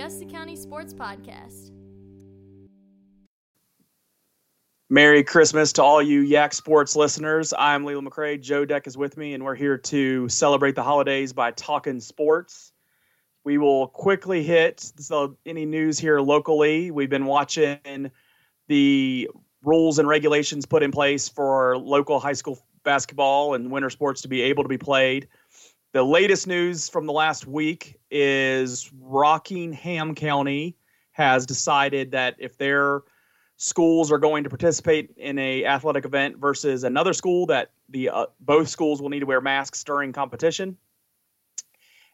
Augusta County sports podcast. Merry Christmas to all you Yak Sports listeners. I'm Leland McCray. Joe Deck is with me, and we're here to celebrate the holidays by talking sports. We will quickly hit so any news here locally. We've been watching the rules and regulations put in place for local high school basketball and winter sports to be able to be played. The latest news from the last week is Rockingham County has decided that if their schools are going to participate in a athletic event versus another school that the uh, both schools will need to wear masks during competition.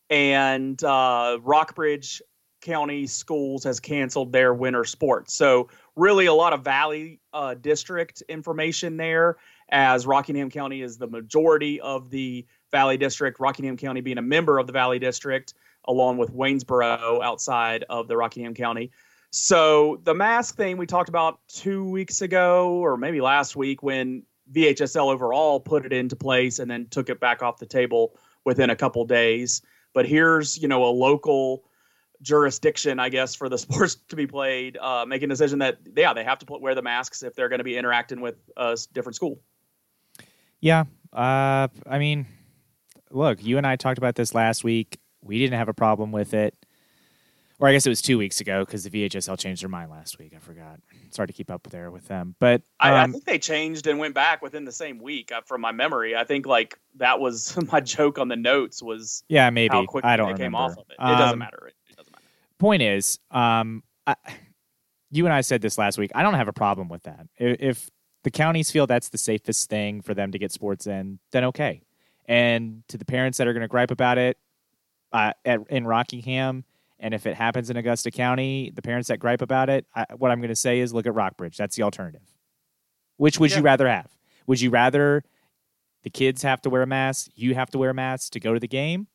And uh, rockbridge county schools has canceled their winter sports. So really a lot of valley uh, district information there as rockingham county is the majority of the valley district rockingham county being a member of the valley district along with waynesboro outside of the rockingham county so the mask thing we talked about two weeks ago, or maybe last week, when VHSL overall put it into place and then took it back off the table within a couple days. But here's you know a local jurisdiction, I guess, for the sports to be played, uh, making a decision that yeah they have to put, wear the masks if they're going to be interacting with a different school. Yeah, uh, I mean, look, you and I talked about this last week. We didn't have a problem with it or I guess it was two weeks ago because the VHSL changed their mind last week. I forgot. It's hard to keep up there with them, but um, I, I, um, think they changed and went back within the same week. Uh, from my memory, I think like that was my joke on the notes was yeah maybe how quickly I don't they came remember. off of it. It um, doesn't matter. It doesn't matter. Point is, um, I, you and I said this last week. I don't have a problem with that. If, if the counties feel that's the safest thing for them to get sports in, then okay. And to the parents that are going to gripe about it uh, at, in Rockingham and if it happens in Augusta County, the parents that gripe about it, I, what I'm going to say is look at Rockbridge. That's the alternative. Which would yeah. you rather have? Would you rather the kids have to wear a mask, you have to wear a mask to go to the game,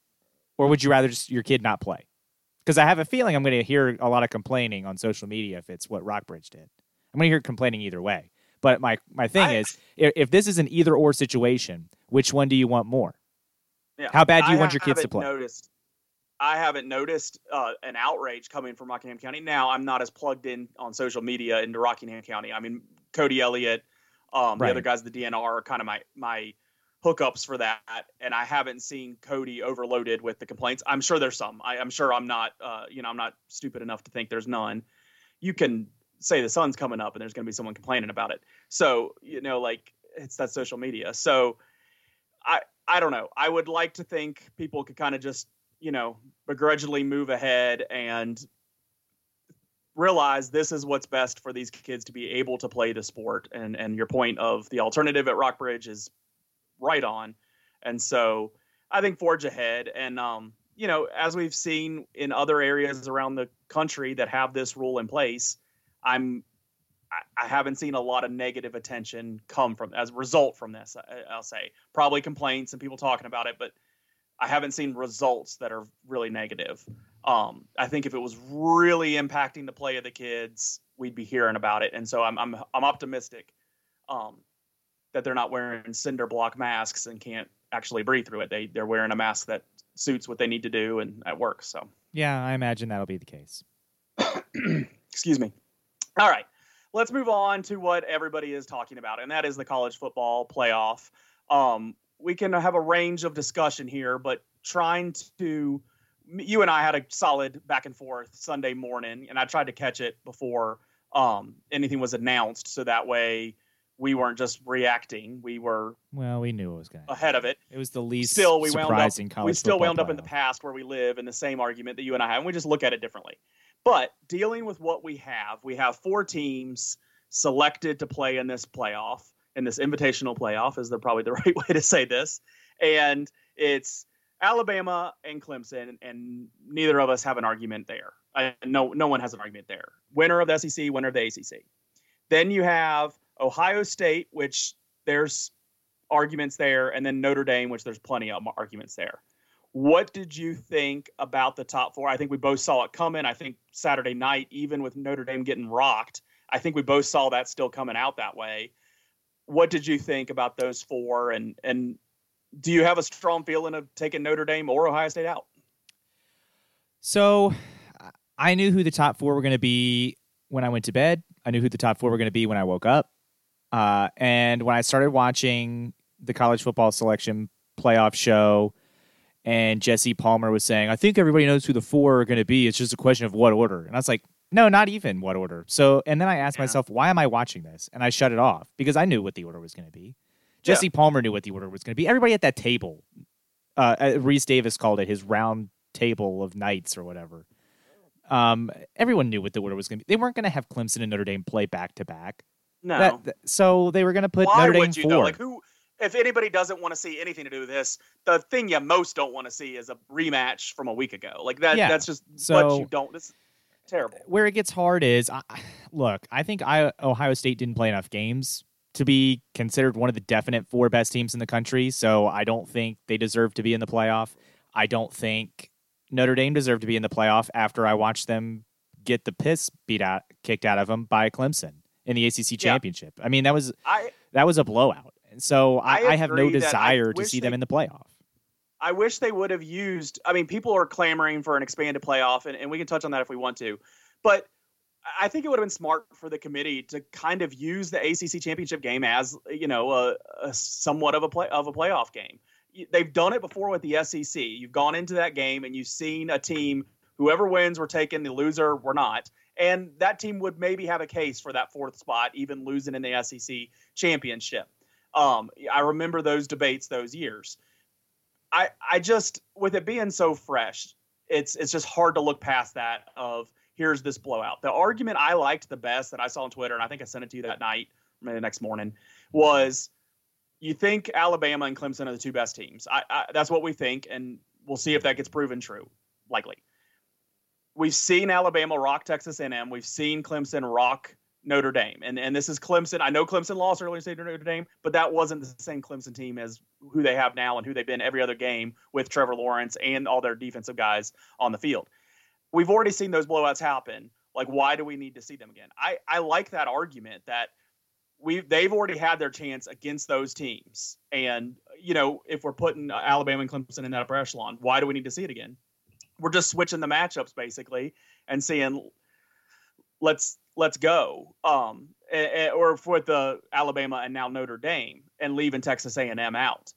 or would you rather just your kid not play? Because I have a feeling I'm going to hear a lot of complaining on social media if it's what Rockbridge did. I'm going to hear complaining either way. But my my thing I, is, if, if, this is an either or situation, which one do you want more? Yeah, How bad do you I want your kids to play? Noticed I haven't noticed uh, an outrage coming from Rockingham County. Now I'm not as plugged in on social media into Rockingham County. I mean, Cody Elliott, um, right. the other guys, the DNR, are kind of my my hookups for that, and I haven't seen Cody overloaded with the complaints. I'm sure there's some. I, am sure I'm not, uh, you know, I'm not stupid enough to think there's none. You can say the sun's coming up and there's going to be someone complaining about it. So you know, like it's that social media. So I I don't know. I would like to think people could kind of just you know, begrudgingly move ahead and realize this is what's best for these kids to be able to play the sport. And and your point of the alternative at Rockbridge is right on. And so I think forge ahead. And um, you know, as we've seen in other areas around the country that have this rule in place, I'm I haven't seen a lot of negative attention come from as a result from this. I'll say probably complaints and people talking about it, but I haven't seen results that are really negative. Um, I think if it was really impacting the play of the kids, we'd be hearing about it. And so I'm I'm I'm optimistic um, that they're not wearing cinder block masks and can't actually breathe through it. They they're wearing a mask that suits what they need to do and at work. So yeah, I imagine that'll be the case. Excuse me. All right, let's move on to what everybody is talking about, and that is the college football playoff. Um, we can have a range of discussion here, but trying to you and I had a solid back and forth Sunday morning, and I tried to catch it before um, anything was announced, so that way we weren't just reacting. We were well, we knew it was going ahead of it. It was the least still we surprising wound up, We still wound up in the past where we live in the same argument that you and I have, and we just look at it differently. But dealing with what we have, we have four teams selected to play in this playoff in this invitational playoff is the probably the right way to say this. And it's Alabama and Clemson, and neither of us have an argument there. I, no, no one has an argument there. Winner of the SEC, winner of the ACC. Then you have Ohio State, which there's arguments there, and then Notre Dame, which there's plenty of arguments there. What did you think about the top four? I think we both saw it coming. I think Saturday night, even with Notre Dame getting rocked, I think we both saw that still coming out that way what did you think about those four? And and do you have a strong feeling of taking Notre Dame or Ohio State out? So I knew who the top four were going to be when I went to bed. I knew who the top four were going to be when I woke up. Uh, and when I started watching the college football selection playoff show, and Jesse Palmer was saying, I think everybody knows who the four are going to be. It's just a question of what order. And I was like, no, not even what order. So, and then I asked yeah. myself, why am I watching this? And I shut it off because I knew what the order was going to be. Jesse yeah. Palmer knew what the order was going to be. Everybody at that table, uh, Rece Davis called it his round table of knights or whatever. Um, everyone knew what the order was going to be. They weren't going to have Clemson and Notre Dame play back to back. No. That, so they were going to put Why Notre Dame four. Like who? If anybody doesn't want to see anything to do with this, the thing you most don't want to see is a rematch from a week ago. Like that. Yeah. That's just so, what you don't. This terrible. Where it gets hard is, I, look, I think I, Ohio State didn't play enough games to be considered one of the definite four best teams in the country. So I don't think they deserve to be in the playoff. I don't think Notre Dame deserved to be in the playoff after I watched them get the piss beat out, kicked out of them by Clemson in the ACC championship. Yeah. I mean, that was I, that was a blowout. And so I, I, have no desire to see they, them in the playoff. I wish they would have used. I mean, people are clamoring for an expanded playoff, and, and we can touch on that if we want to. But I think it would have been smart for the committee to kind of use the ACC championship game as you know a, a somewhat of a play of a playoff game. They've done it before with the SEC. You've gone into that game and you've seen a team. Whoever wins, we're taking. The loser, we're not. And that team would maybe have a case for that fourth spot, even losing in the SEC championship. Um, I remember those debates those years. I I just with it being so fresh, it's it's just hard to look past that of here's this blowout. The argument I liked the best that I saw on Twitter, and I think I sent it to you that night, maybe the next morning, was you think Alabama and Clemson are the two best teams. I, I, that's what we think, and we'll see if that gets proven true. Likely, we've seen Alabama rock Texas A&M. We've seen Clemson rock Notre Dame. And and this is Clemson. I know Clemson lost earlier to Notre Dame, but that wasn't the same Clemson team as who they have now and who they've been every other game with Trevor Lawrence and all their defensive guys on the field. We've already seen those blowouts happen. Like, why do we need to see them again? I, I like that argument that we they've already had their chance against those teams. And, you know, if we're putting Alabama and Clemson in that upper echelon, why do we need to see it again? We're just switching the matchups basically and seeing let's let's go. Um, or for the Alabama and now Notre Dame and leaving Texas A&M out.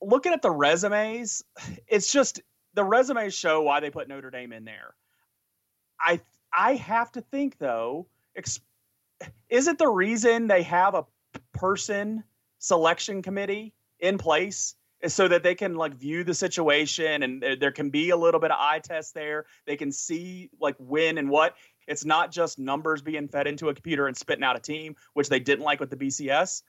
Looking at the resumes, it's just the resumes show why they put Notre Dame in there. I I have to think though, is it the reason they have a person selection committee in place so that they can like view the situation and there can be a little bit of eye test there. They can see like when and what. It's not just numbers being fed into a computer and spitting out a team, which they didn't like with the BCS.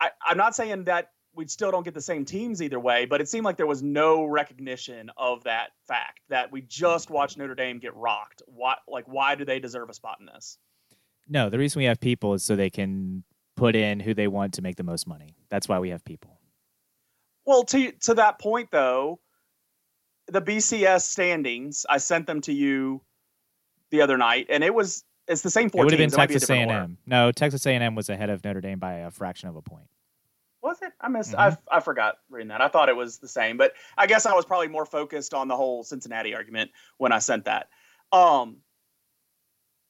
I, I'm not saying that we still don't get the same teams either way, but it seemed like there was no recognition of that fact that we just watched Notre Dame get rocked. Why, like, why do they deserve a spot in this? No, the reason we have people is so they can put in who they want to make the most money. That's why we have people. Well, to to that point though, the BCS standings, I sent them to you the other night, and it was it's the same four. It would have been Texas A and M. No, Texas A and M was ahead of Notre Dame by a fraction of a point. Was it? I missed. Mm-hmm. I I forgot reading that. I thought it was the same, but I guess I was probably more focused on the whole Cincinnati argument when I sent that. Um,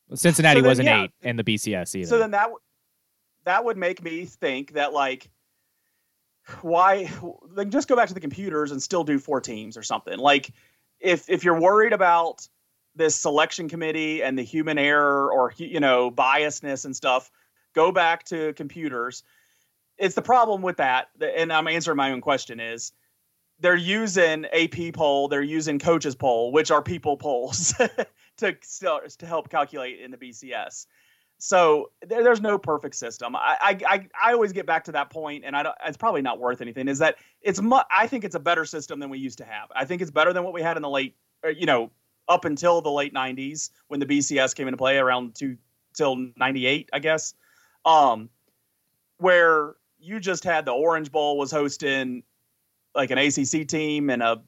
well, Cincinnati so then, wasn't yeah. eight in the BCS either. So then that that would make me think that like why like just go back to the computers and still do four teams or something like if if you're worried about this selection committee and the human error or you know biasness and stuff go back to computers. It's the problem with that and i'm answering my own question is they're using ap poll they're using coaches poll which are people polls to to help calculate in the bcs so there, there's no perfect system. I, I i always get back to that point and i don't it's probably not worth anything is that it's mu- i think it's a better system than we used to have. I think it's better than what we had in the late uh, you know up until the late 90s when the BCS came into play around two till 98, I guess. Um, where you just had the Orange Bowl was hosting like an ACC team and a,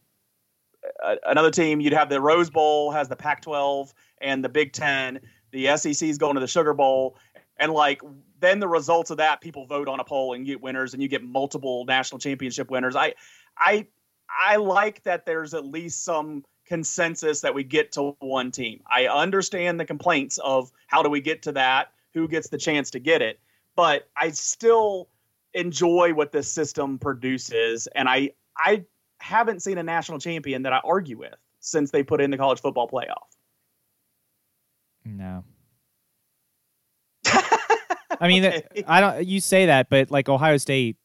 a another team. You'd have the Rose Bowl has the Pac-12 and the Big Ten. The SEC is going to the Sugar Bowl, and like then the results of that, people vote on a poll and get winners, and you get multiple national championship winners. I, I, I like that. There's at least some consensus that we get to one team. I understand the complaints of how do we get to that, who gets the chance to get it, but I still enjoy what this system produces and I I haven't seen a national champion that I argue with since they put in the college football playoff. No. I mean, okay. I don't. You say that, but like Ohio State,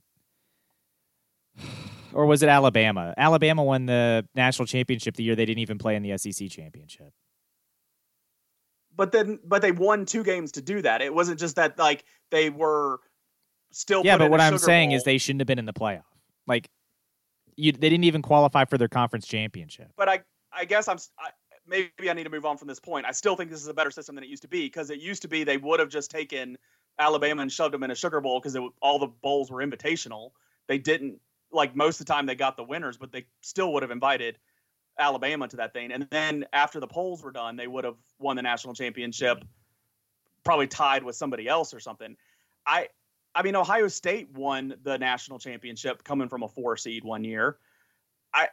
or was it Alabama? Alabama won the national championship the year they didn't even play in the SEC championship. But then, but they won two games to do that. It wasn't just that like they were still. Yeah, but what I'm saying Bowl. is they shouldn't have been in the playoff. Like, you, they didn't even qualify for their conference championship. But I, I guess I'm. I, maybe I need to move on from this point. I still think this is a better system than it used to be because it used to be they would have just taken Alabama and shoved them in a Sugar Bowl because all the bowls were invitational. They didn't like most of the time they got the winners, but they still would have invited Alabama to that thing. And then after the polls were done, they would have won the national championship, probably tied with somebody else or something. I I mean Ohio State won the national championship coming from a four seed one year. I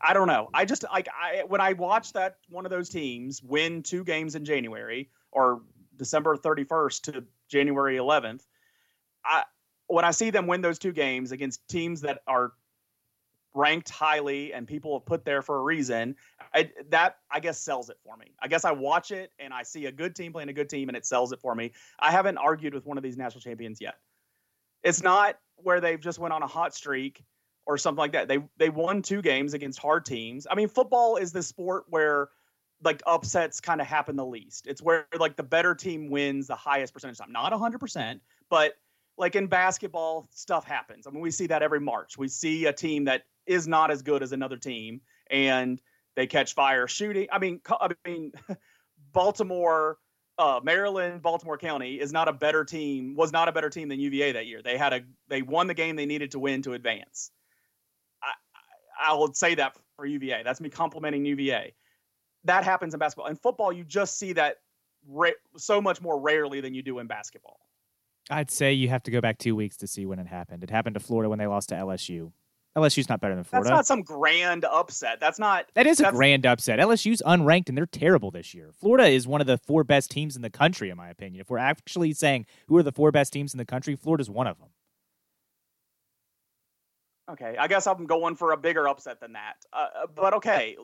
I don't know. I just like I when I watch that one of those teams win two games in January or December 31st to January 11th, I when I see them win those two games against teams that are ranked highly and people have put there for a reason, I, that I guess sells it for me. I guess I watch it and I see a good team playing a good team and it sells it for me. I haven't argued with one of these national champions yet. It's not where they've just went on a hot streak or something like that. They they won two games against hard teams. I mean, football is the sport where like upsets kind of happen the least. It's where like the better team wins the highest percentage time. Not 100%, but like in basketball, stuff happens. I mean, we see that every March. We see a team that is not as good as another team and they catch fire shooting. I mean, I mean Baltimore uh, Maryland, Baltimore County is not a better team. Was not a better team than UVA that year. They had a they won the game they needed to win to advance. I, I will say that for UVA. That's me complimenting UVA. That happens in basketball. In football, you just see that ra- so much more rarely than you do in basketball. I'd say you have to go back two weeks to see when it happened. It happened to Florida when they lost to LSU. LSU's not better than Florida. That's not some grand upset. That's not. That is a grand upset. LSU's unranked and they're terrible this year. Florida is one of the four best teams in the country, in my opinion. If we're actually saying who are the four best teams in the country, Florida's one of them. Okay, I guess I'm going for a bigger upset than that. Uh, but okay.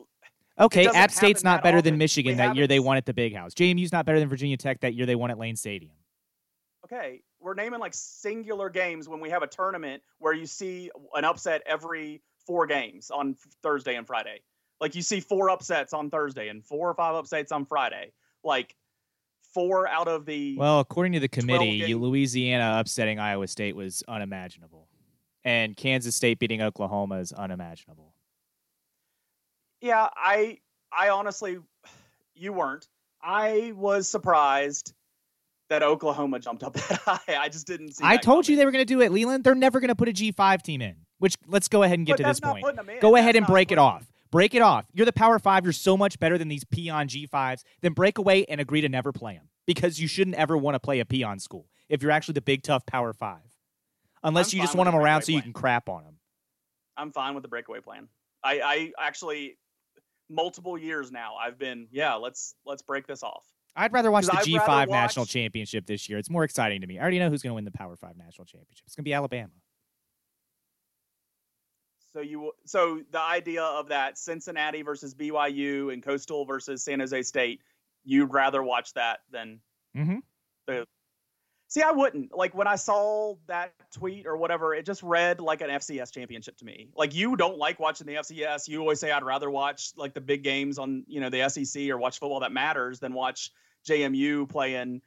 Okay, App State's not better often. than Michigan we that year they won at the Big House. JMU's not better than Virginia Tech that year they won at Lane Stadium. Okay, we're naming like singular games when we have a tournament where you see an upset every four games on Thursday and Friday. Like you see four upsets on Thursday and four or five upsets on Friday. Like four out of the Well, according to the committee, Louisiana upsetting Iowa State was unimaginable. And Kansas State beating Oklahoma is unimaginable. Yeah, I I honestly you weren't. I was surprised that Oklahoma jumped up that high. I just didn't see. It. I told coming. you they were going to do it, Leland. They're never going to put a G5 team in. Which let's go ahead and get but to this point. Go ahead and break it off. Break it off. You're the Power Five. You're so much better than these peon G5s. Then break away and agree to never play them because you shouldn't ever want to play a peon school if you're actually the big tough Power Five. Unless I'm you just want the them around so plan. you can crap on them. I'm fine with the breakaway plan. I, I actually multiple years now I've been yeah let's let's break this off. I'd rather watch the G5 watch... national championship this year. It's more exciting to me. I already know who's going to win the Power 5 national championship. It's going to be Alabama. So you so the idea of that Cincinnati versus BYU and Coastal versus San Jose State, you'd rather watch that than mm-hmm. the See, I wouldn't. Like when I saw that tweet or whatever, it just read like an FCS championship to me. Like you don't like watching the FCS. You always say I'd rather watch like the big games on, you know, the SEC or watch football that matters than watch JMU playing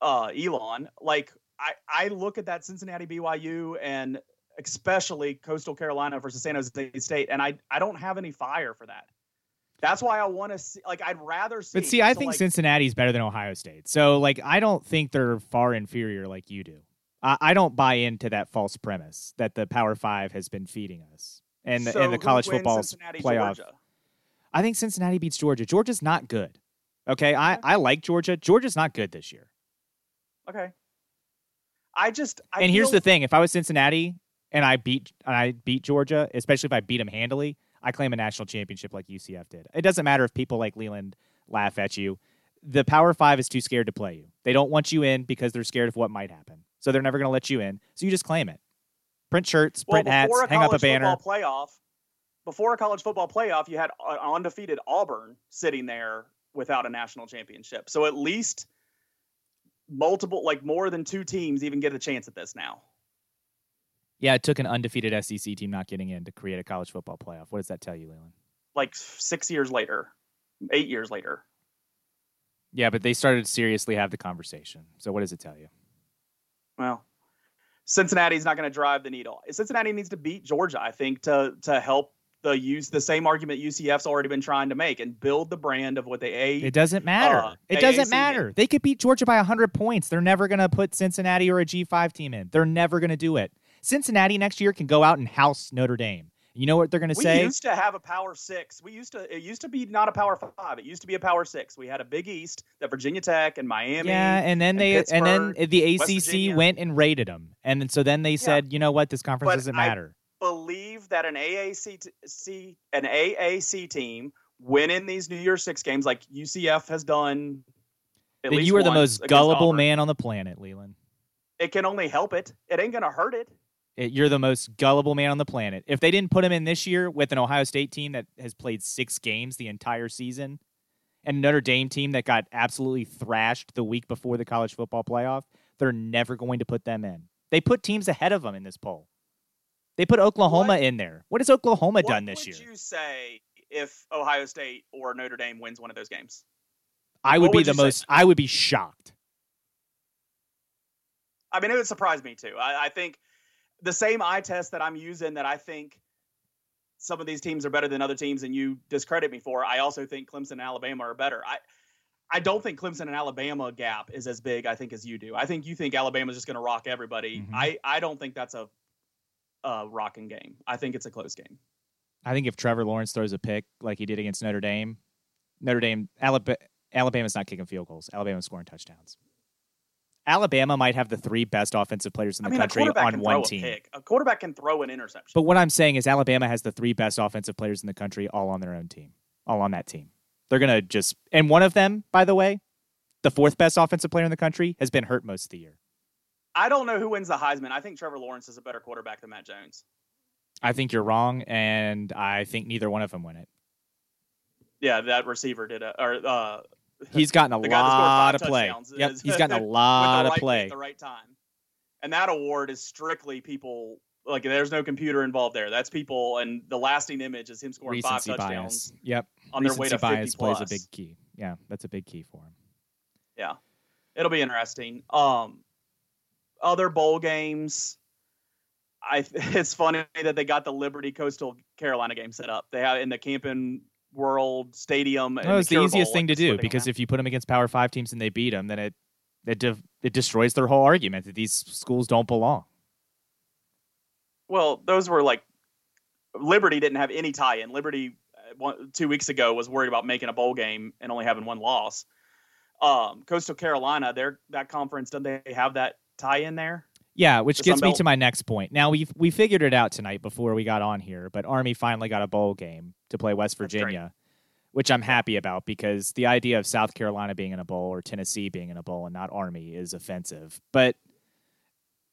uh Elon. Like I I look at that Cincinnati BYU and especially Coastal Carolina versus San Jose State and I I don't have any fire for that. That's why I want to see. Like, I'd rather see. But see, I so, think like, Cincinnati's better than Ohio State. So, like, I don't think they're far inferior like you do. I, I don't buy into that false premise that the Power Five has been feeding us and so and the college football playoff. Georgia? I think Cincinnati beats Georgia. Georgia's not good. Okay, I I like Georgia. Georgia's not good this year. Okay. I just. I and here's feel- the thing: if I was Cincinnati and I beat and I beat Georgia, especially if I beat them handily, I claim a national championship like UCF did. It doesn't matter if people like Leland laugh at you. The Power Five is too scared to play you. They don't want you in because they're scared of what might happen. So they're never going to let you in. So you just claim it. Print shirts, print well, hats, hang up a banner. Playoff. Before a college football playoff, you had an undefeated Auburn sitting there without a national championship. So at least multiple, like more than two teams, even get a chance at this now. Yeah, it took an undefeated SEC team not getting in to create a college football playoff. What does that tell you, Leland? Like six years later, eight years later. Yeah, but they started to seriously have the conversation. So what does it tell you? Well, Cincinnati's not going to drive the needle. Cincinnati needs to beat Georgia, I think, to to help the use the same argument UCF's already been trying to make and build the brand of what they a. It doesn't matter. Uh, it doesn't matter. Game. They could beat Georgia by 100 points. They're never going to put Cincinnati or a G5 team in. They're never going to do it. Cincinnati next year can go out and house Notre Dame. You know what they're going to say? We used to have a power six. We used to. It used to be not a power five. It used to be a power six. We had a Big East that Virginia Tech and Miami. Yeah, and then and they and then the ACC went and raided them, and then, so then they said, you know what, this conference doesn't matter. Believe that an AAC t- an AAC team winning these New Year's Six games like UCF has done. then you are the most gullible man on the planet, Leland. It can only help it. It ain't gonna hurt it. Eh, you're the most gullible man on the planet. If they didn't put him in this year with an Ohio State team that has played six games the entire season, and Notre Dame team that got absolutely thrashed the week before the college football playoff, they're never going to put them in. They put teams ahead of them in this poll. They put Oklahoma what, in there. What has Oklahoma done this year? What would you say if Ohio State or Notre Dame wins one of those games? I would what be would the most. Say? I would be shocked. I mean, it would surprise me too. I, I think the same eye test that I'm using that I think some of these teams are better than other teams and you discredit me for, I also think Clemson and Alabama are better. I I don't think Clemson and Alabama gap is as big, I think, as you do. I think you think Alabama's just going to rock everybody. Mm-hmm. I, I don't think that's a, a rocking game. I think it's a close game. I think if Trevor Lawrence throws a pick like he did against Notre Dame, Notre Dame, Alabama, Alabama's not kicking field goals. Alabama's scoring touchdowns. Alabama might have the three best offensive players in the I mean, country on one team. A, a, quarterback can throw an interception. But what I'm saying is Alabama has the three best offensive players in the country all on their own team, all on that team. They're going to just, and one of them, by the way, the fourth best offensive player in the country, has been hurt most of the year. I don't know who wins the Heisman. I think Trevor Lawrence is a better quarterback than Mac Jones. I think you're wrong, and I think neither one of them win it. Yeah, that receiver did a, or uh, He's gotten a lot of play. Yep, he's gotten a lot of play at the right time. And that award is strictly people like there's no computer involved there. That's people, and the lasting image is him scoring Recency five touchdowns. Bias. Yep, on Recency their way to bias 50 plus. plays a big key. Yeah, that's a big key for him. Yeah, it'll be interesting. Um, other bowl games. I it's funny that they got the Liberty Coastal Carolina game set up. They have in the Camping World Stadium. No, it's the, the easiest thing to do because if you put them against Power Five teams and they beat them, then it it de- it destroys their whole argument that these schools don't belong. Well, those were like Liberty didn't have any tie-in. Liberty uh, one, two weeks ago was worried about making a bowl game and only having one loss. Um, Coastal Carolina, their that conference, don't they have that tie-in there? Yeah, which gets me to my next point. Now we we figured it out tonight before we got on here, but Army finally got a bowl game to play West Virginia, which I'm happy about because the idea of South Carolina being in a bowl or Tennessee being in a bowl and not Army is offensive. But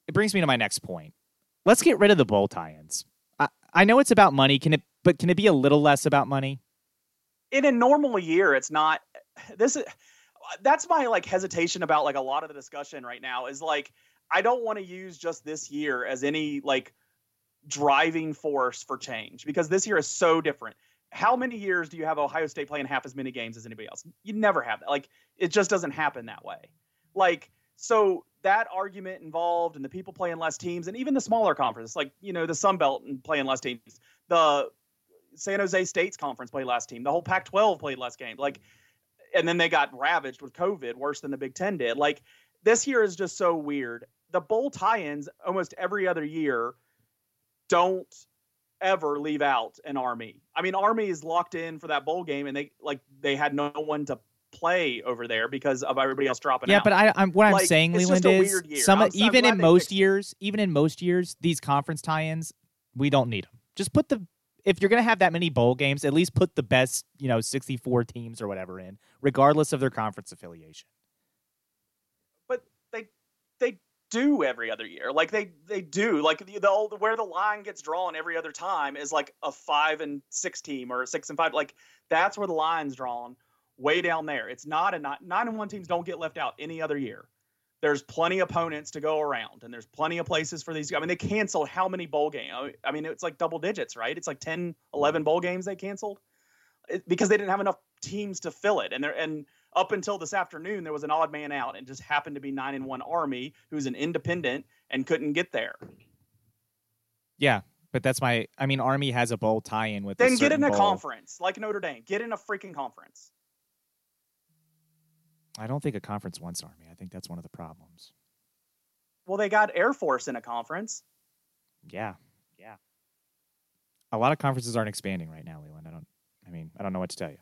it brings me to my next point. Let's get rid of the bowl tie-ins. I, I know it's about money, can it but can it be a little less about money? In a normal year, it's not this is that's my like hesitation about like a lot of the discussion right now is like I don't want to use just this year as any like driving force for change because this year is so different. How many years do you have Ohio State playing half as many games as anybody else? You never have that. Like it just doesn't happen that way. Like so that argument involved and the people playing less teams and even the smaller conferences like you know the Sun Belt and playing less teams. The San Jose State's conference played last team. The whole Pac-12 played less games. Like and then they got ravaged with COVID worse than the Big 10 did. Like this year is just so weird the bowl tie-ins almost every other year don't ever leave out an army. I mean, Army is locked in for that bowl game, and they like they had no one to play over there because of everybody else dropping yeah, out. but I, am what like, I'm saying, Leland, is some I'm, even I'm in most years, even in most years, these conference tie-ins, we don't need them. Just put the if you're going to have that many bowl games, at least put the best, you know, 64 teams or whatever in, regardless of their conference affiliation. But they they do every other year. Like they they do. Like the, the where the line gets drawn every other time is like a 5 and 6 team or a 6 and 5. Like that's where the line's drawn way down there. It's not a 9, 9 and 1 teams don't get left out any other year there's plenty of opponents to go around and there's plenty of places for these i mean they canceled how many bowl games i mean it's like double digits right? It's like 10 11 bowl games they canceled because they didn't have enough teams to fill it and there and up until this afternoon there was an odd man out and just happened to be 9 and 1 army who's an independent and couldn't get there. Yeah but that's my i mean army has a bowl tie-in with then get in a bowl. conference like notre dame get in a freaking conference I don't think a conference wants Army. I think that's one of the problems. Well, they got Air Force in a conference. Yeah, yeah. A lot of conferences aren't expanding right now, Leland. I don't. I mean, I don't know what to tell you.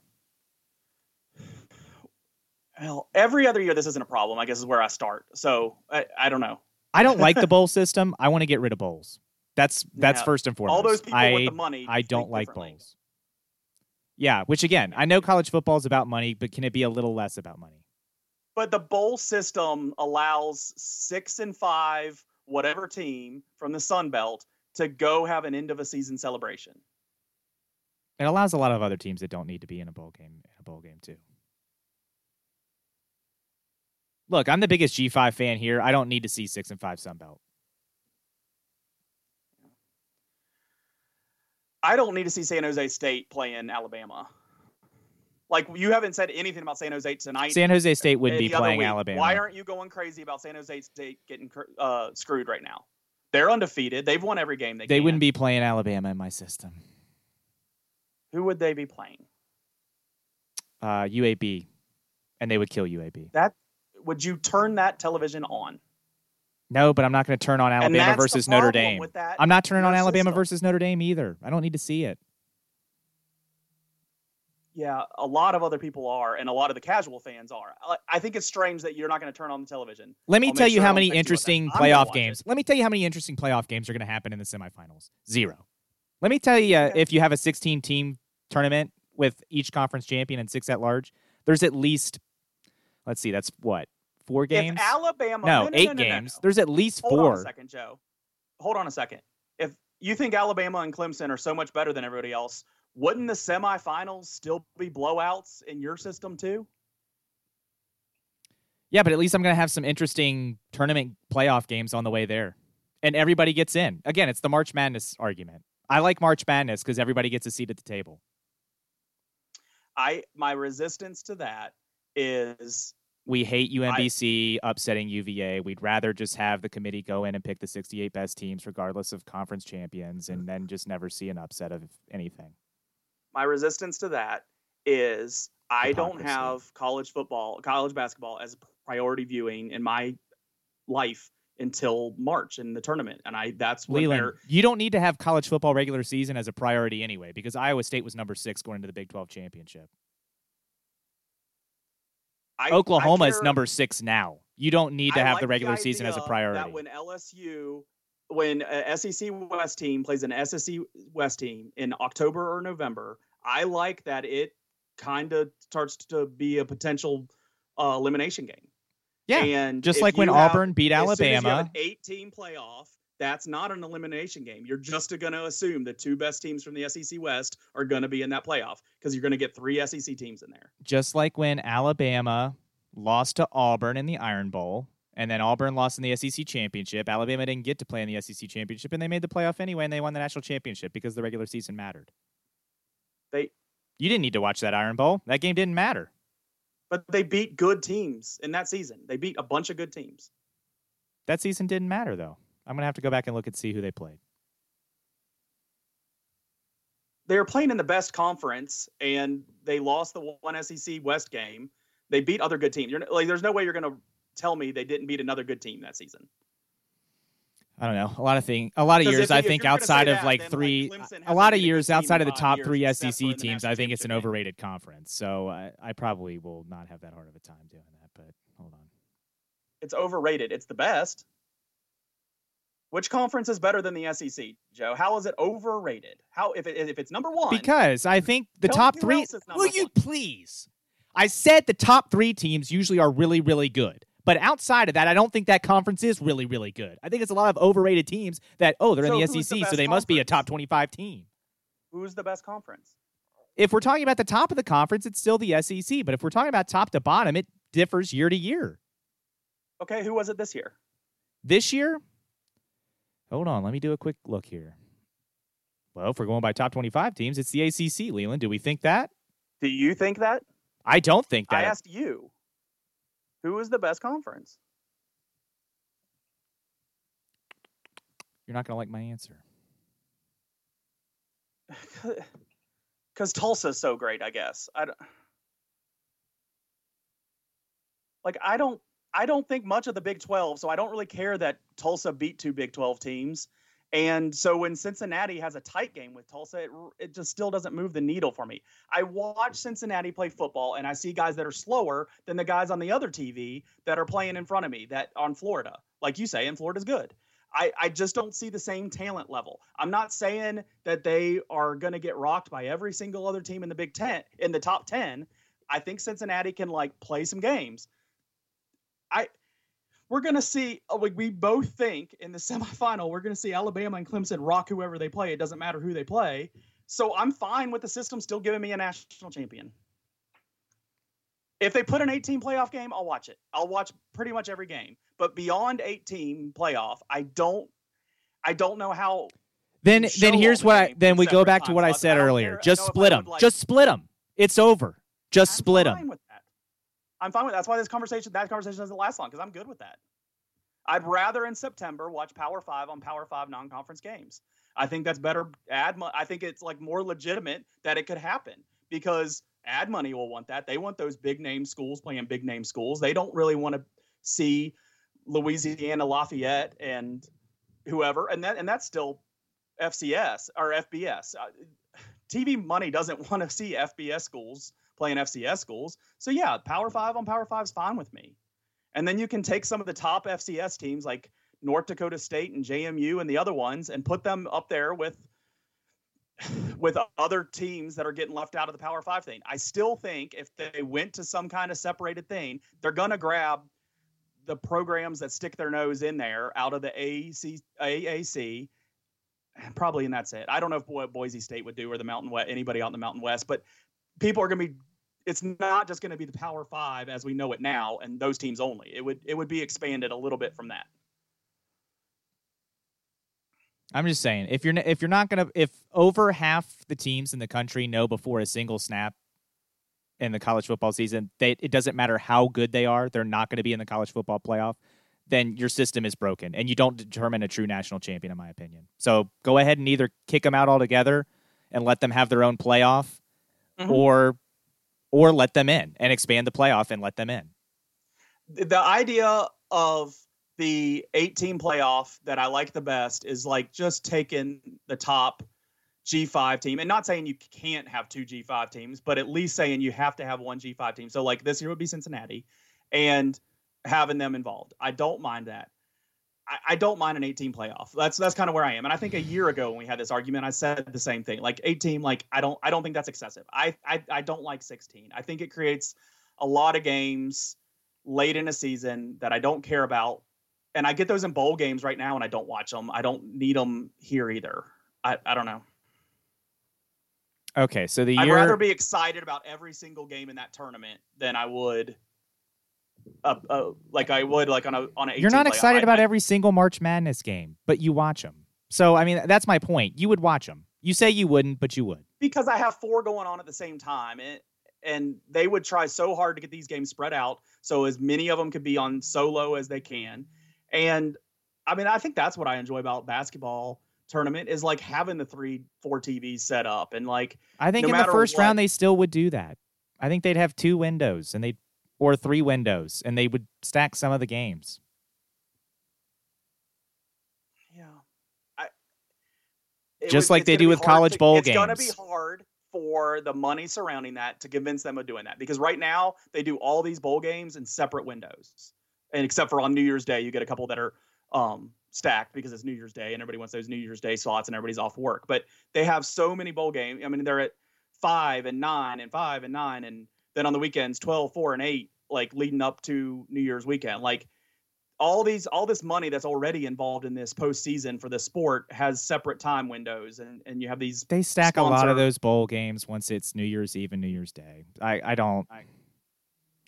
Well, every other year this isn't a problem. I guess is where I start. So I, I don't know. I don't like the bowl system. I want to get rid of bowls. That's that's yeah. first and foremost. All those people I, with the money. I don't like bowls. Yeah, which again, I know college football is about money, but can it be a little less about money? But the bowl system allows six and five whatever team from the Sun Belt to go have an end of a season celebration. It allows a lot of other teams that don't need to be in a bowl game in a bowl game too. Look, I'm the biggest G5 fan here. I don't need to see six and five Sun Belt. I don't need to see San Jose State playing Alabama. Like you haven't said anything about San Jose tonight. San Jose State would be playing week. Alabama. Why aren't you going crazy about San Jose State getting uh, screwed right now? They're undefeated. They've won every game they. They can. wouldn't be playing Alabama in my system. Who would they be playing? Uh, UAB, and they would kill UAB. That would you turn that television on? No, but I'm not going to turn on Alabama versus Notre Dame. I'm not turning on Alabama system. versus Notre Dame either. I don't need to see it. Yeah, a lot of other people are, and a lot of the casual fans are. I think it's strange that you're not going to turn on the television. Let me I'll tell you sure how many interesting playoff games. Let me tell you how many interesting playoff games are going to happen in the semifinals. Zero. Let me tell you, uh, if you have a 16 team tournament with each conference champion and six at large, there's at least, let's see, that's what four games? If Alabama, no, no, eight no, no, games. There's at least Hold four. on a second, Joe. Hold on a second. If you think Alabama and Clemson are so much better than everybody else, wouldn't the semifinals still be blowouts in your system too? Yeah, but at least I'm going to have some interesting tournament playoff games on the way there. And everybody gets in. Again, it's the March Madness argument. I like March Madness because everybody gets a seat at the table. I my resistance to that is We hate UMBC upsetting UVA. We'd rather just have the committee go in and pick the 68 best teams, regardless of conference champions, and then just never see an upset of anything. My resistance to that is I don't have college football, college basketball as a priority viewing in my life until March in the tournament, and I that's Leland, they're you don't need to have college football regular season as a priority anyway, because Iowa State was number six going into the Big 12 championship. I, Oklahoma I is number six now. You don't need to I have like the regular idea season as a priority. That when LSU, when a SEC West team plays an SEC West team in October or November, I like that it kind of starts to be a potential uh, elimination game. Yeah, and just like when have- Auburn beat as you have Alabama. an eight-team playoff. That's not an elimination game. You're just going to assume the two best teams from the SEC West are going to be in that playoff because you're going to get three SEC teams in there. just like when Alabama lost to Auburn in the Iron Bowl, and then Auburn lost in the SEC championship. Alabama didn't get to play in the SEC championship, and they made the playoff anyway, and they won the national championship because the regular season mattered. They You didn't need to watch that Iron Bowl. That game didn't matter. but they beat good teams in that season. They beat a bunch of good teams. That season didn't matter though. I'm gonna have to go back and look and see who they played. they were playing in the best conference and they lost the one SEC West game. They beat other good teams. You're like, there's no way you're going to tell me they didn't beat another good team that season. I don't know. A lot of thing. A lot of years. if- I if think outside of that, like then, like, three. A lot of years outside of the top three years, except for SEC teams. I think it's an overrated conference. So I, I probably will not have that hard of a time doing that. But hold on. It's overrated. It's the best. Which conference is better than the SEC, Joe? How is it overrated? How if it, if it's number one? Because I think the top three. Will you please? I said the top three teams usually are really really good. But outside of that, I don't think that conference is really, really good. I think it's a lot of overrated teams that, oh, they're so in the SEC, the so they conference? must be a top 25 team. Who's the best conference? If we're talking about the top of the conference, it's still the SEC. But if we're talking about top to bottom, it differs year to year. Okay, who was it this year? This year? Hold on, let me do a quick look here. Well, if we're going by top 25 teams, it's the ACC, Leland. Do we think that? Do you think that? I don't think that. I asked you. Who is the best conference? You're not going to like my answer. Because Tulsa's so great, I guess. I don't, like I don't I don't think much of the Big 12, so I don't really care that Tulsa beat two Big 12 teams. And so when Cincinnati has a tight game with Tulsa, it, it just still doesn't move the needle for me. I watch Cincinnati play football and I see guys that are slower than the guys on the other TV that are playing in front of me that on Florida. Like you say, and Florida's good. I, I just don't see the same talent level. I'm not saying that they are going to get rocked by every single other team in the Big Ten, in the top 10. I think Cincinnati can like play some games. We're going to see, uh, we both think in the semifinal, we're going to see Alabama and Clemson rock whoever they play. It doesn't matter who they play. So I'm fine with the system still giving me a national champion. If they put an 18 playoff game, I'll watch it. I'll watch pretty much every game. But beyond 18 playoff, I don't I don't know how Then then here's what I then we go back to what I said earlier. Just split them. Like, Just split them. It's over. Just I'm split them. I'm fine with that. That's why this conversation, that conversation doesn't last long because I'm good with that. I'd rather in September watch Power Five on Power Five non-conference games. I think that's better. Ad, I think it's like more legitimate that it could happen because ad money will want that. They want those big name schools playing big name schools. They don't really want to see Louisiana Lafayette and whoever, and that and that's still FCS or FBS. Uh, TV money doesn't want to see FBS schools playing FCS schools. So yeah, Power Five on Power Five is fine with me. And then you can take some of the top FCS teams like North Dakota State and JMU and the other ones and put them up there with with other teams that are getting left out of the Power Five thing. I still think if they went to some kind of separated thing, they're gonna grab the programs that stick their nose in there out of the AAC, AAC probably and that's it. I don't know if what Boise State would do or the Mountain West, anybody out in the Mountain West, but people are going to be it's not just going to be the power 5 as we know it now and those teams only. It would it would be expanded a little bit from that. I'm just saying if you're if you're not going to if over half the teams in the country know before a single snap in the college football season they it doesn't matter how good they are they're not going to be in the college football playoff then your system is broken and you don't determine a true national champion in my opinion. So go ahead and either kick them out altogether and let them have their own playoff mm-hmm. or or let them in and expand the playoff and let them in. The idea of the 18 playoff that I like the best is like just taking the top G5 team and not saying you can't have two G5 teams, but at least saying you have to have one G5 team. So like this year would be Cincinnati and having them involved. I don't mind that. I, I don't mind an 18 playoff. That's that's kind of where I am. And I think a year ago when we had this argument, I said the same thing. Like 18, like I don't I don't think that's excessive. I I, I don't like 16. I think it creates a lot of games late in a season that I don't care about. And I get those in bowl games right now, and I don't watch them. I don't need them here either. I, I don't know. Okay, so the year... I'd rather be excited about every single game in that tournament than I would uh, uh, like I would like on a on a. You're not excited I, about I, every single March Madness game, but you watch them. So I mean, that's my point. You would watch them. You say you wouldn't, but you would. Because I have four going on at the same time, and and they would try so hard to get these games spread out so as many of them could be on solo as they can. And I mean, I think that's what I enjoy about basketball tournament is like having the three, four TVs set up and like. I think no in the first what, round they still would do that. I think they'd have two windows and they'd or three windows, and they would stack some of the games. Yeah, I, just like they do with college to, bowl it's games. It's going to be hard for the money surrounding that to convince them of doing that because right now they do all these bowl games in separate windows, and except for on New Year's Day, you get a couple that are um, stacked because it's New Year's Day and everybody wants those New Year's Day slots and everybody's off work. But they have so many bowl games. I mean, they're at five and nine and five and nine, and then on the weekends 12, four and eight, like leading up to New Year's weekend. Like all these, all this money that's already involved in this postseason for the sport has separate time windows, and and you have these. They stack sponsor- a lot of those bowl games once it's New Year's Eve and New Year's Day. I I don't. I,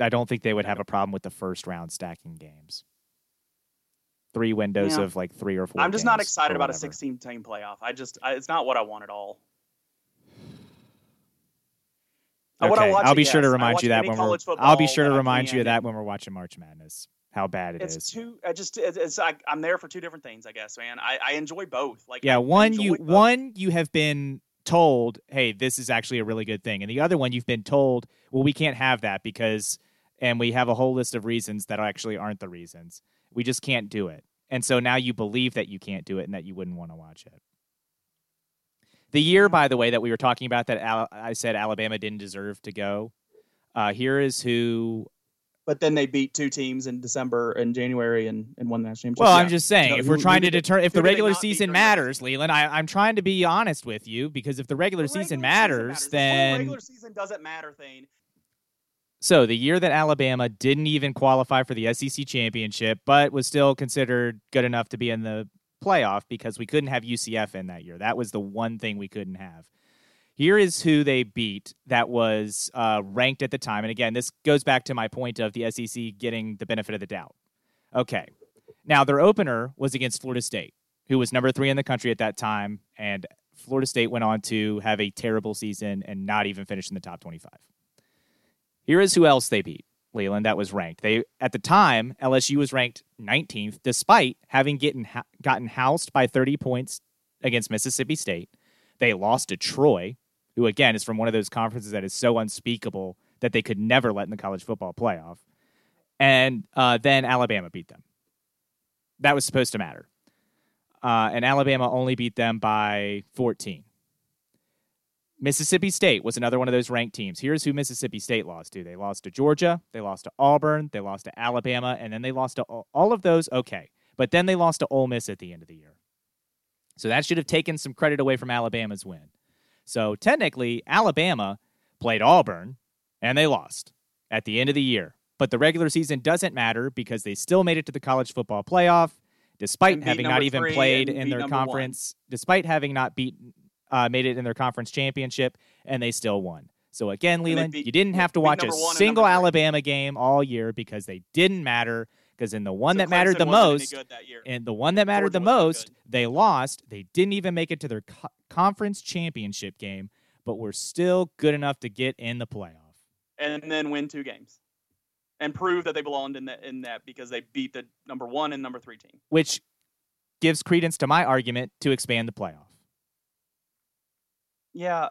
I don't think they would have a problem with the first round stacking games three windows yeah. of like three or four. I'm just not excited about a 16 team playoff. I just I, it's not what I want at all. Okay. I'll be sure to remind you that when we're. I'll be sure to remind you of that when we're watching March Madness. How bad it it's is. Too. I just. It's. it's I, am there for two different things. I guess, man. I, I enjoy both. Like. Yeah. I one you both. one you have been told, hey, this is actually a really good thing, and the other one you've been told, well, we can't have that because, and we have a whole list of reasons that actually aren't the reasons. We just can't do it. And so now you believe that you can't do it and that you wouldn't want to watch it. The year, by the way, that we were talking about that Al- I said Alabama didn't deserve to go. Uh, here is who. But then they beat two teams in December and January and, and won the national championship. Well, yeah. I'm just saying, if we're trying to determine if the regular season matters, Leland, I, am trying to be honest with you because if the regular, the regular season, matters, season matters, then the regular season doesn't matter. Thing so the year that Alabama didn't even qualify for the SEC championship, but was still considered good enough to be in the playoff because we couldn't have UCF in that year. That was the one thing we couldn't have. Here is who they beat that was uh, ranked at the time. And again, this goes back to my point of the SEC getting the benefit of the doubt. Okay. Now, their opener was against Florida State, who was number three in the country at that time. And Florida State went on to have a terrible season and not even finish in the top 25. Here is who else they beat. Leland that was ranked. They at the time LSU was ranked 19th despite having getting gotten housed by 30 points against Mississippi State. They lost to Troy, who again is from one of those conferences that is so unspeakable that they could never let in the college football playoff. And uh, then Alabama beat them. That was supposed to matter. Uh, and Alabama only beat them by 14. Mississippi State was another one of those ranked teams. Here's who Mississippi State lost to. They lost to Georgia, they lost to Auburn, they lost to Alabama, and then they lost to all of those. Okay. But then they lost to Ole Miss at the end of the year. So that should have taken some credit away from Alabama's win. So technically, Alabama played Auburn and they lost at the end of the year. But the regular season doesn't matter because they still made it to the college football playoff despite having not even played in their conference, one. despite having not beaten uh, made it in their conference championship, and they still won. So again, Leland, beat, you didn't have to watch a single Alabama game all year because they didn't matter. Because in the one so that mattered the most, and the one that mattered the most, they lost. They didn't even make it to their co- conference championship game, but were still good enough to get in the playoff and then win two games and prove that they belonged in that in that because they beat the number one and number three team, which gives credence to my argument to expand the playoff yeah,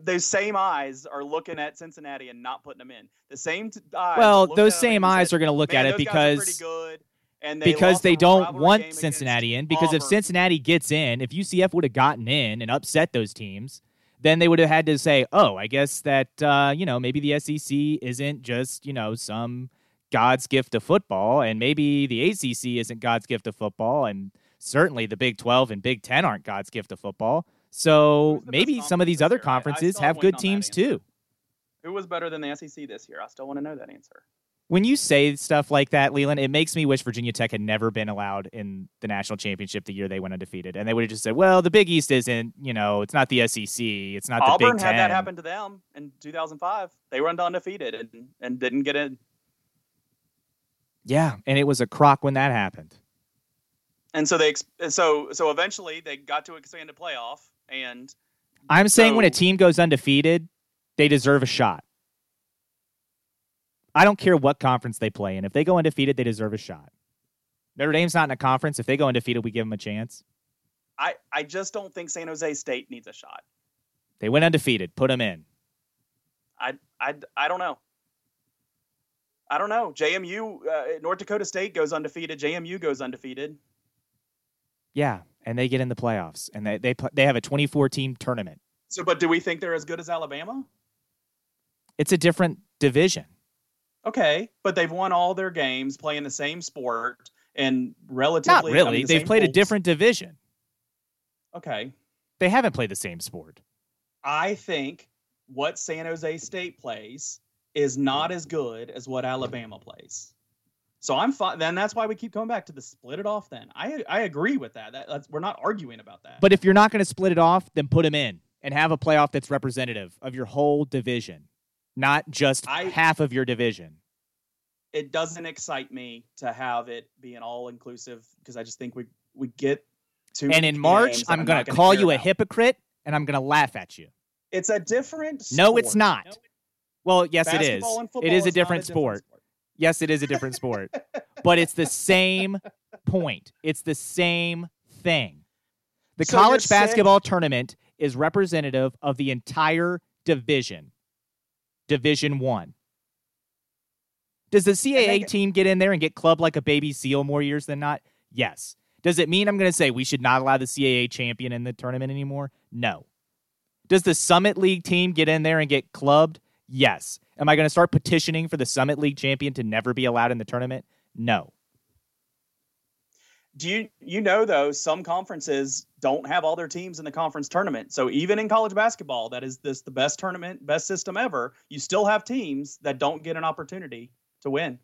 those same eyes are looking at Cincinnati and not putting them in. The same t- eyes. Well, those same eyes said, are going to look at it because good, they because they don't want Cincinnati in. Because Auburn. if Cincinnati gets in, if UCF would have gotten in and upset those teams, then they would have had to say, "Oh, I guess that uh, you know maybe the SEC isn't just you know some God's gift of football, and maybe the ACC isn't God's gift of football, and certainly the Big Twelve and Big Ten aren't God's gift of football." So maybe some of these other conferences have good teams too. Who was better than the SEC this year? I still want to know that answer. When you say stuff like that, Leland, it makes me wish Virginia Tech had never been allowed in the national championship the year they went undefeated, and they would have just said, "Well, the Big East isn't, you know, it's not the SEC, it's not Auburn the Big Ten." Auburn had that happen to them in 2005. They went undefeated and and didn't get in. Yeah, and it was a crock when that happened. And so they so so eventually they got to expand a playoff and I'm saying so, when a team goes undefeated, they deserve a shot. I don't care what conference they play in. If they go undefeated, they deserve a shot. Notre Dame's not in a conference. If they go undefeated, we give them a chance. I, I just don't think San Jose State needs a shot. They went undefeated. Put them in. I, I, I don't know. I don't know. JMU, uh, North Dakota State goes undefeated. JMU goes undefeated. Yeah, and they get in the playoffs, and they they they have a 24 team tournament. So, but do we think they're as good as Alabama? It's a different division. Okay, but they've won all their games playing the same sport, and relatively. Not really. I mean, the They've played pools. a different division. Okay, They haven't played the same sport. I think what San Jose State plays is not as good as what Alabama plays. So I'm fine. Then that's why we keep coming back to the split it off. Then I I agree with that. that that's, we're not arguing about that. But if you're not going to split it off, then put them in and have a playoff that's representative of your whole division, not just I- half of your division. it doesn't excite me to have it be an all inclusive because I just think we we get to And in March, I'm going to call you a hypocrite and I'm going to laugh at you. It's a different. Sport. No, it's sport. not. Well, yes, it is. Basketball and It football is a not different sport. Yes, it is a different sport, but it's the same point. It's the same thing. The So college saying- basketball tournament is representative of the entire division, Division One. Does the CAA team get in there and get clubbed like a baby seal more years than not? Yes. Does it mean I'm going to say we should not allow the CAA champion in the tournament anymore? No. Does the Summit League team get in there and get clubbed? Yes. Am I going to start petitioning for the Summit League champion to never be allowed in the tournament? No. Do you you know though some conferences don't have all their teams in the conference tournament. So even in college basketball, that is this the best tournament, best system ever. You still have teams that don't get an opportunity to win.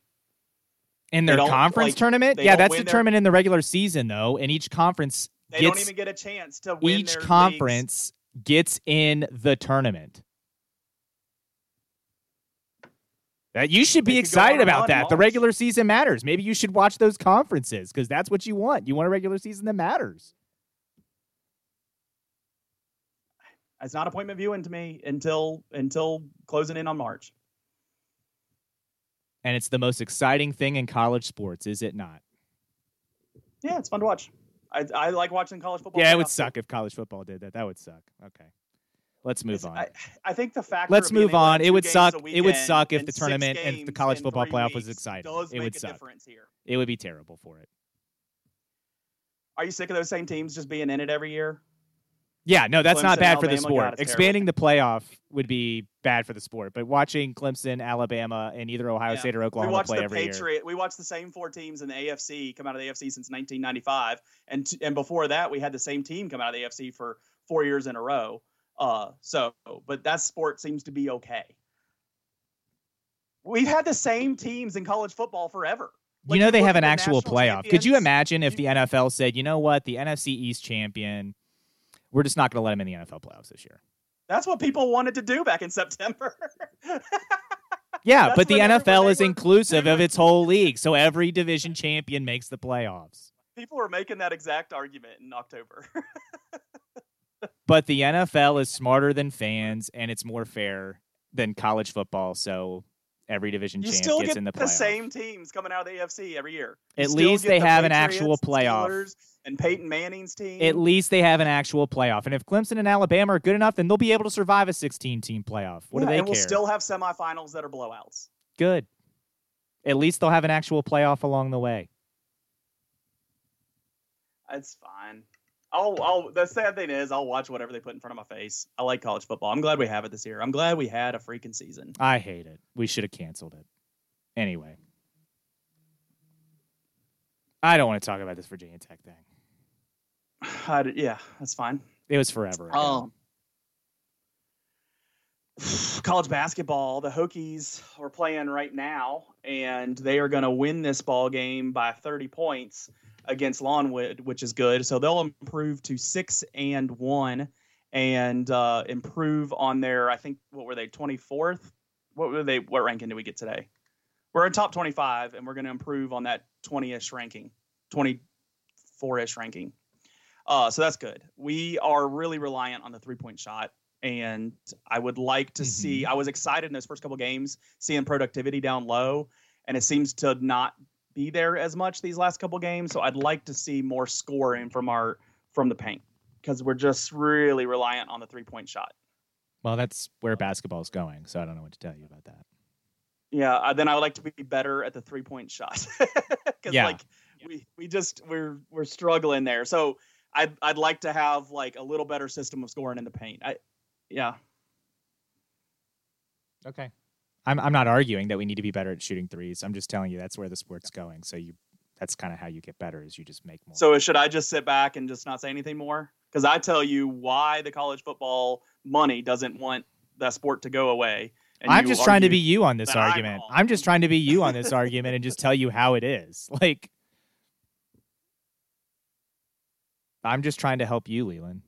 In their conference like, tournament? Yeah, that's win their- determined in the regular season, though, and each conference They gets don't even get a chance to win each conference gets in the tournament. That you should be could go on excited about that. The regular season matters. Maybe you should watch those conferences because that's what you want. You want a regular season that matters. It's not appointment viewing to me until until closing in on March. And it's the most exciting thing in college sports, is it not? Yeah, it's fun to watch. I, I like watching college football. Yeah, it would playoffs, too. suck if college football did that. That would suck. Okay. Let's move on. I, I think the fact. Let's move on. It would suck- it would suck if the tournament and the college football playoff was exciting. It would suck. it would be terrible for it. Are you sick of those same teams just being in it every year? Yeah, no, that's not Clemson, bad for the sport. God, Expanding the playoff would be bad for the sport, but watching Clemson, Alabama, and either Ohio Yeah. State or we Oklahoma play the every year. We watched the same four teams in the AFC come out of the AFC since 1995, and and before that, we had the same team come out of the AFC for four years in a row. Uh, so, but that sport seems to be okay. We've had the same teams in college football forever. Like, you know they have an the actual playoff. Could you imagine if the NFL said, you know what, the NFC East champion, we're just not going to let him in the NFL playoffs this year? That's what people wanted to do back in September. Yeah, That's but the NFL is inclusive of its whole league, so every division champion makes the playoffs. people were making that exact argument in October. But the NFL is smarter than fans, and it's more fair than college football. So every division you champ still gets get in the playoffs. the, same teams coming out of the AFC every year. You At least they the have an actual playoff. Steelers, and Peyton Manning's team. At least they have an actual playoff. And if Clemson and Alabama are good enough, then they'll be able to survive a 16 team playoff. What Yeah, do they and care? we'll still have semifinals that are blowouts. good. At least they'll have an actual playoff along the way. It's fine. I'll, I'll. The sad thing is, I'll watch whatever they put in front of my face. I like college football. I'm glad we have it this year. I'm glad we had a freaking season. I hate it. We should have canceled it. Anyway. I don't want to talk about this Virginia Tech thing. I d- yeah, that's fine. It was forever. ago. Um, college basketball, the Hokies are playing right now, and they are going to win this ball game by 30 points against Longwood, which is good. So they'll improve to six and one, and uh, improve on their. I think what were they 24th? What were they? What ranking did we get today? We're in top 25, and we're going to improve on that 20ish ranking, 24ish ranking. Uh, so that's good. We are really reliant on the three point shot. And I would like to see, I was excited in those first couple games, seeing productivity down low. And it seems to not be there as much these last couple games. So I'd like to see more scoring from our from the paint because we're just really reliant on the three point shot. Well, that's where basketball is going, so I don't know what to tell you about that. Yeah, uh, then I would like to be better at the three point shot because Yeah. like we we just we're we're struggling there. So I'd I'd like to have like a little better system of scoring in the paint. I yeah. Okay. I'm I'm not arguing that we need to be better at shooting threes. I'm just telling you that's where the sport's going. So you that's kind of how you get better is you just make more. So should I just sit back and just not say anything more? Because I tell you why the college football money doesn't want that sport to go away. I'm just trying to be you on this argument. I'm, I'm just trying to be you on this argument and just tell you how it is. Like, I'm just trying to help you, Leland.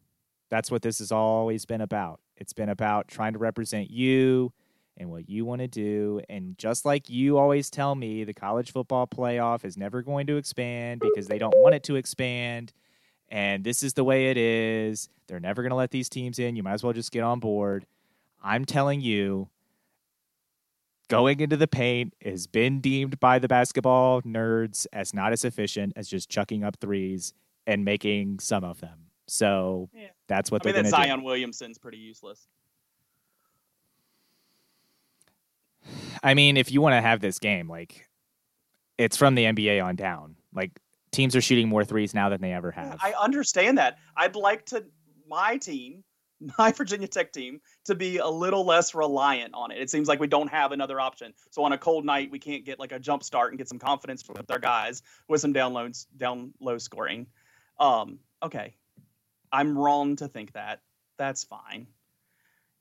That's what this has always been about. It's been about trying to represent you and what you want to do. And just like you always tell me, the college football playoff is never going to expand because they don't want it to expand. And this is the way it is. They're never going to let these teams in. You might as well just get on board. I'm telling you, going into the paint has been deemed by the basketball nerds as not as efficient as just chucking up threes and making some of them. So yeah. that's what I they're going to do. Zion Williamson's pretty useless. I mean, if you want to have this game, like it's from the NBA on down. Like teams are shooting more threes now than they ever have. I understand that. I'd like to my team, my Virginia Tech team, to be a little less reliant on it. It seems like we don't have another option. So on a cold night, we can't get like a jump start and get some confidence with our guys with some down low, down low scoring. Um, okay, I'm wrong to think that. That's fine.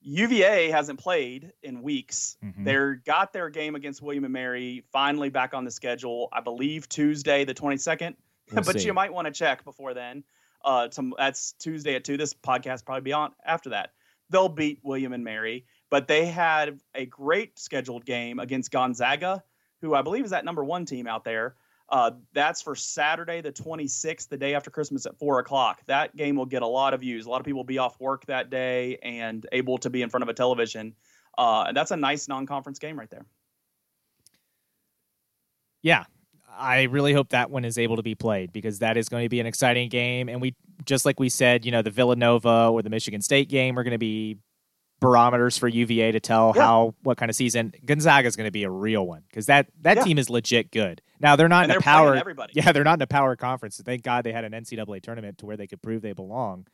UVA hasn't played in weeks. Mm-hmm. They got their game against William and Mary finally back on the schedule. I believe Tuesday the 22nd. We'll but see. you might want to check before then. Uh, to, that's Tuesday at two. This podcast probably be on after that. They'll beat William and Mary, but they had a great scheduled game against Gonzaga, who I believe is that number one team out there. Uh, that's for Saturday, the 26th, the day after Christmas at four o'clock. That game will get a lot of views. A lot of people will be off work that day and able to be in front of a television. Uh, and that's a nice non-conference game right there. Yeah, I really hope that one is able to be played because that is going to be an exciting game. And we, just like we said, you know, the Villanova or the Michigan State game are going to be barometers for UVA to tell yeah. how what kind of season Gonzaga is going to be a real one because that that yeah. team is legit good. Now they're not and in they're a power. Everybody. Yeah, they're not in a power conference. Thank God they had an NCAA tournament to where they could prove they belong.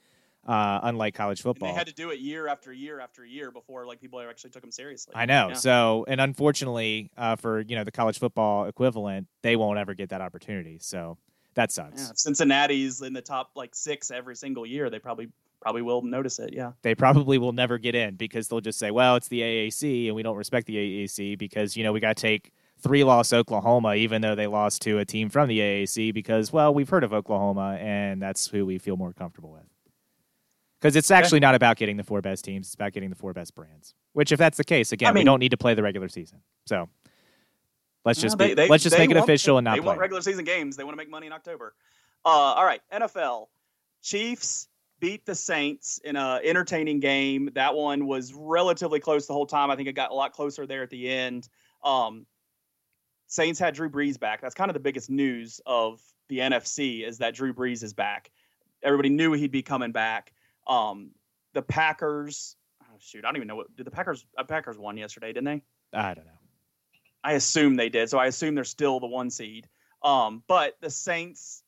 Uh, unlike college football, and they had to do it year after year after year before like people actually took them seriously. I know. Yeah. So, and unfortunately, uh, for you know the college football equivalent, they won't ever get that opportunity. So that sucks. Cincinnati's in the top like six every single year. They probably probably will notice it. Yeah. They probably will never get in because they'll just say, well, it's the AAC and we don't respect the AAC because, you know, we got to take three loss Oklahoma, even though they lost to a team from the AAC because, well, we've heard of Oklahoma and that's who we feel more comfortable with. Because it's actually okay. not about getting the four best teams, it's about getting the four best brands. Which, if that's the case, again, I mean, we don't need to play the regular season. So let's just be, they, let's just make it official and not they play. want regular season games. They want to make money in October. Uh, all right, NFL Chiefs beat the Saints in a entertaining game. That one was relatively close the whole time. I think it got a lot closer there at the end. Um, Saints had Drew Brees back. That's kind of the biggest news of the NFC is that Drew Brees is back. Everybody knew he'd be coming back. Um, the Packers, oh shoot, I don't even know what did the Packers. Uh, Packers won yesterday, didn't they? I don't know. I assume they did, so I assume they're still the one seed. Um, but the Saints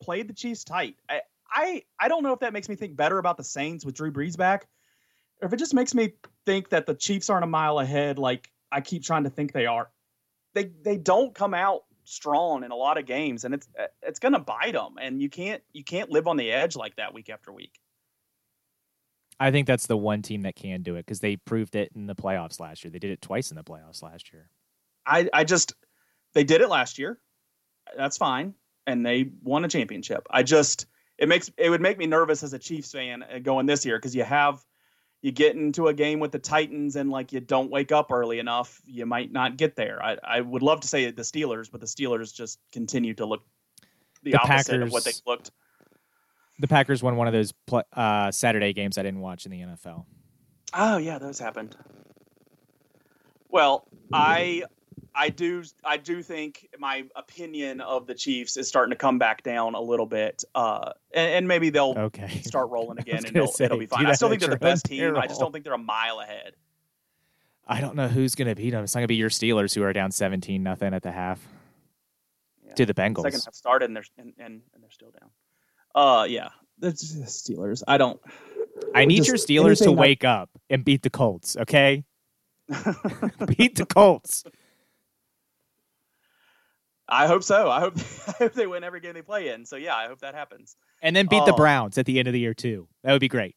played the Chiefs tight. I, I I don't know if that makes me think better about the Saints with Drew Brees back, or if it just makes me think that the Chiefs aren't a mile ahead like I keep trying to think they are. They they don't come out strong in a lot of games, and it's it's going to bite them. And you can't you can't live on the edge like that week after week. I think that's the one team that can do it because they proved it in the playoffs last year. They did it twice in the playoffs last year. I I just they did it last year. That's fine, and they won a championship. I just it makes it would make me nervous as a Chiefs fan uh, going this year because you have you get into a game with the Titans and like you don't wake up early enough, you might not get there. I, I would love to say the Steelers, but the Steelers just continue to look the, the opposite Packers, of what they looked. The Packers won one of those uh, Saturday games I didn't watch in the NFL. Oh yeah, those happened. Well, I I do I do think my opinion of the Chiefs is starting to come back down a little bit, uh, and, and, maybe they'll okay. start rolling again, and it'll, say, it'll, be fine. I still think they're the best team. Terrible. I just don't think they're a mile ahead. I don't know who's going to beat them. It's not going to be your Steelers who are down seventeen nothing at the half yeah. to the Bengals. Second half started and they're and, and, and they're still down. Uh, yeah, the Steelers. I don't. I need your Steelers to wake up and beat the Colts. Okay, beat the Colts. I hope so. I hope I hope they win every game they play in. So yeah, I hope that happens. And then beat the um, Browns at the end of the year too. That would be great.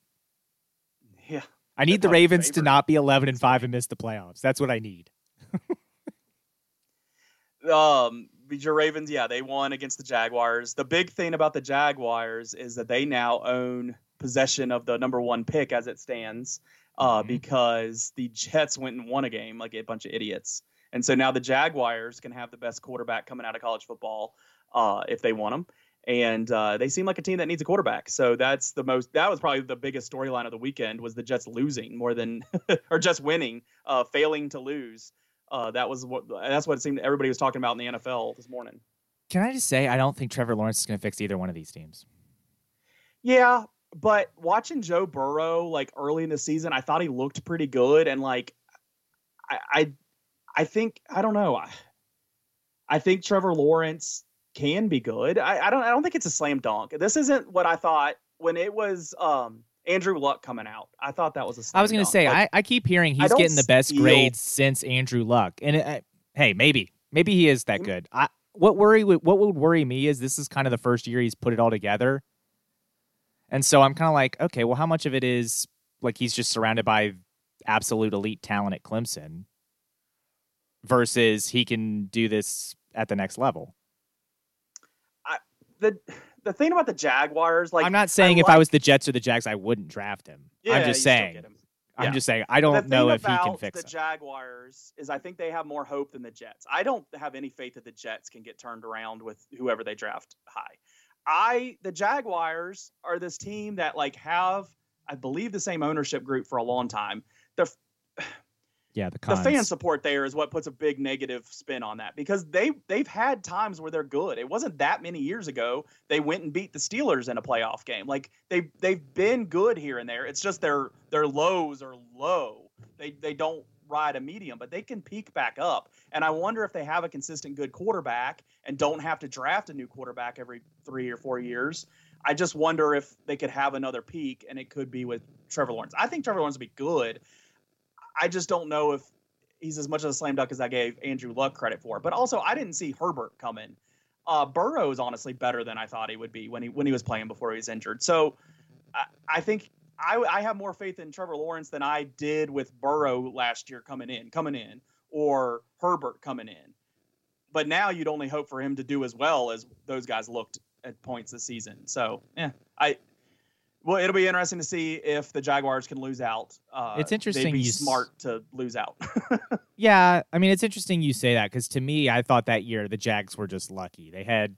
Yeah. I need the Ravens to not be 11 and 5 and miss the playoffs. That's what I need. um your Ravens, yeah, they won against the Jaguars. The big thing about the Jaguars is that they now own possession of the number one pick as it stands, uh, mm-hmm. because the Jets went and won a game like a bunch of idiots, and so now the Jaguars can have the best quarterback coming out of college football uh, if they want them. And uh, they seem like a team that needs a quarterback. So that's the most. That was probably the biggest storyline of the weekend was the Jets losing more than or just winning, uh, failing to lose. Uh, that was what that's what it seemed everybody was talking about in the NFL this morning. Can I just say I don't think Trevor Lawrence is going to fix either one of these teams. Yeah, but watching Joe Burrow like early in the season, I thought he looked pretty good, and like I I, I think I don't know. I, I think Trevor Lawrence can be good. I, I don't I don't think it's a slam dunk. This isn't what I thought when it was um Andrew Luck coming out. I thought that was a. I was going to say, like, I, I keep hearing he's getting the best steal. grades since Andrew Luck, and it, uh, hey, maybe maybe he is that good. I what worry what would worry me is this is kind of the first year he's put it all together, and so I'm kind of like, okay, well, how much of it is like he's just surrounded by absolute elite talent at Clemson, versus he can do this at the next level. I the the thing about the Jaguars, like I'm not saying I if like, I was the Jets or the Jags, I wouldn't draft him. Yeah, I'm just saying. Yeah. I'm just saying I don't know if he can fix the. Jaguars is I think they have more hope than the Jets. I don't have any faith that the Jets can get turned around with whoever they draft high. I the Jaguars are this team that like have I believe the same ownership group for a long time. The yeah, the, the fan support there is what puts a big negative spin on that because they they've had times where they're good. It wasn't that many years ago they went and beat the Steelers in a playoff game. Like they they've been good here and there. It's just their their lows are low. They they don't ride a medium, but they can peak back up. And I wonder if they have a consistent good quarterback and don't have to draft a new quarterback every 3 or 4 years. I just wonder if they could have another peak and it could be with Trevor Lawrence. I think Trevor Lawrence would be good. I just don't know if he's as much of a slam dunk as I gave Andrew Luck credit for. But also, I didn't see Herbert coming. Uh, Burrow is honestly better than I thought he would be when he when he was playing before he was injured. So I, I think I, I have more faith in Trevor Lawrence than I did with Burrow last year coming in, coming in, or Herbert coming in. But now you'd only hope for him to do as well as those guys looked at points this season. So yeah, I well, it'll be interesting to see if the Jaguars can lose out. Uh, it's interesting. They'd be you smart to lose out. yeah, I mean, it's interesting you say that because to me, I thought that year the Jags were just lucky. They had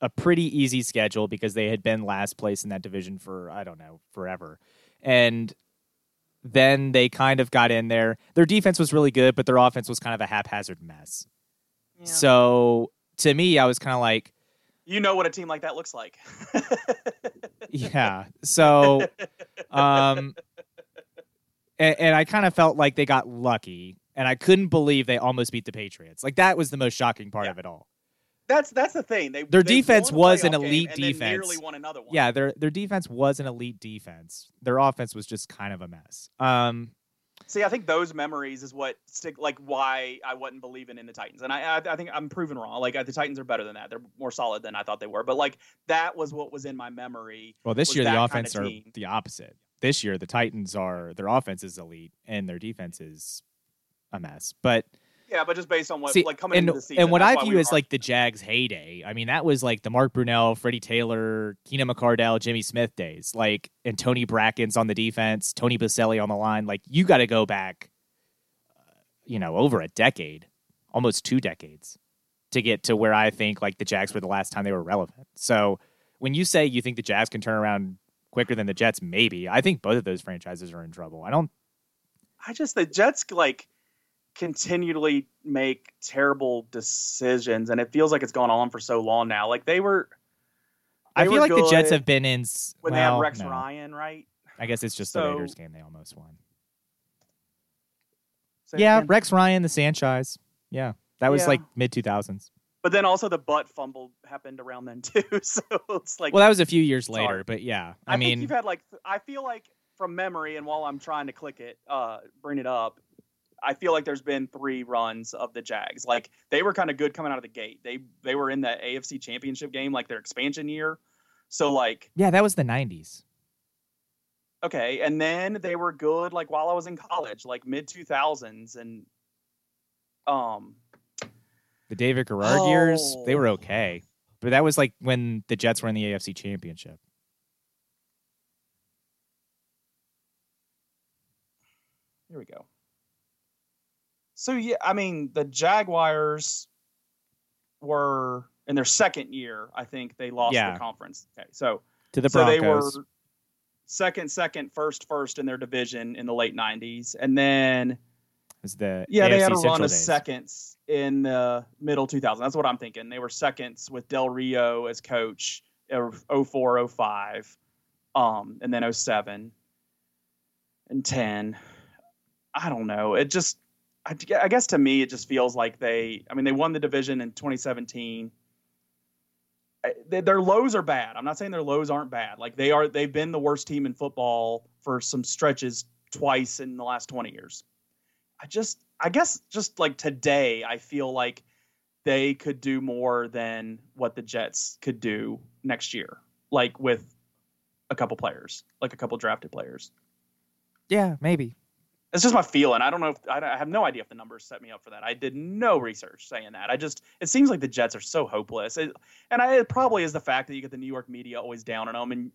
a pretty easy schedule because they had been last place in that division for I don't know forever, and then they kind of got in there. Their defense was really good, but their offense was kind of a haphazard mess. Yeah. So to me, I was kind of like, you know what a team like that looks like. yeah. So, um, and, and I kind of felt like they got lucky, and I couldn't believe they almost beat the Patriots. Like that was the most shocking part yeah. of it all. That's that's the thing. They, their defense was an elite defense. nearly won another one. Yeah, their their defense was an elite defense. Their offense was just kind of a mess. Um, See, I think those memories is what stick like why I wasn't believing in the Titans, and I I, I think I'm proven wrong. Like uh, the Titans are better than that; they're more solid than I thought they were. But like that was what was in my memory. Well, this year the offense are the opposite. This year the Titans are their offense is elite and their defense is a mess. But yeah, but just based on what See, like coming and, into the season, and what I view as like the Jags' heyday. I mean, that was like the Mark Brunell, Freddie Taylor, Keenan McCardell, Jimmy Smith days. Like, and Tony Brackens on the defense, Tony Boselli on the line. Like, you got to go back, uh, you know, over a decade, almost two decades, to get to where I think like the Jags were the last time they were relevant. So when you say you think the Jags can turn around quicker than the Jets, maybe I think both of those franchises are in trouble. I don't. I just the Jets like continually make terrible decisions, and it feels like it's gone on for so long now. Like they were. They I feel like the Jets have been in when well, they had Rex no. Ryan, right? I guess it's just so, the Raiders game they almost won. Yeah, again. Rex Ryan, the Sanchez. Yeah, that was yeah. like mid two thousands. But then also the butt fumble happened around then too, so it's like well, that was a few years later. Hard. But yeah, I, I mean, you've had like I feel like from memory, and while I'm trying to click it, uh, bring it up, I feel like there's been three runs of the Jags. Like they were kind of good coming out of the gate. They they were in the AFC Championship game, like their expansion year. So like yeah, that was the '90s. Okay, and then they were good like while I was in college, like mid 2000s, and um, the David Garrard oh. years they were okay, but that was like when the Jets were in the AFC Championship. Here we go. So yeah, I mean the Jaguars were in their second year. I think they lost yeah. the conference. Okay, so to the Broncos. So they were second, second, first, first in their division in the late '90s, and then is the yeah AFC they had a Central run of seconds in the middle 2000s. That's what I'm thinking. They were seconds with Del Rio as coach, 04, 05, um, and then 07 and 10. I don't know. It just, I, I guess to me, it just feels like they, I mean, they won the division in 2017. Their lows are bad. I'm not saying their lows aren't bad. Like they are, they've been the worst team in football for some stretches twice in the last 20 years. I just, I guess, just like today, I feel like they could do more than what the Jets could do next year, like with a couple players, like a couple drafted players. Yeah, maybe. It's just my feeling. I don't know if I, have no idea if the numbers set me up for that. I did no research saying that. I just it seems like the Jets are so hopeless, it, and I, it probably is the fact that you get the New York media always down on them, and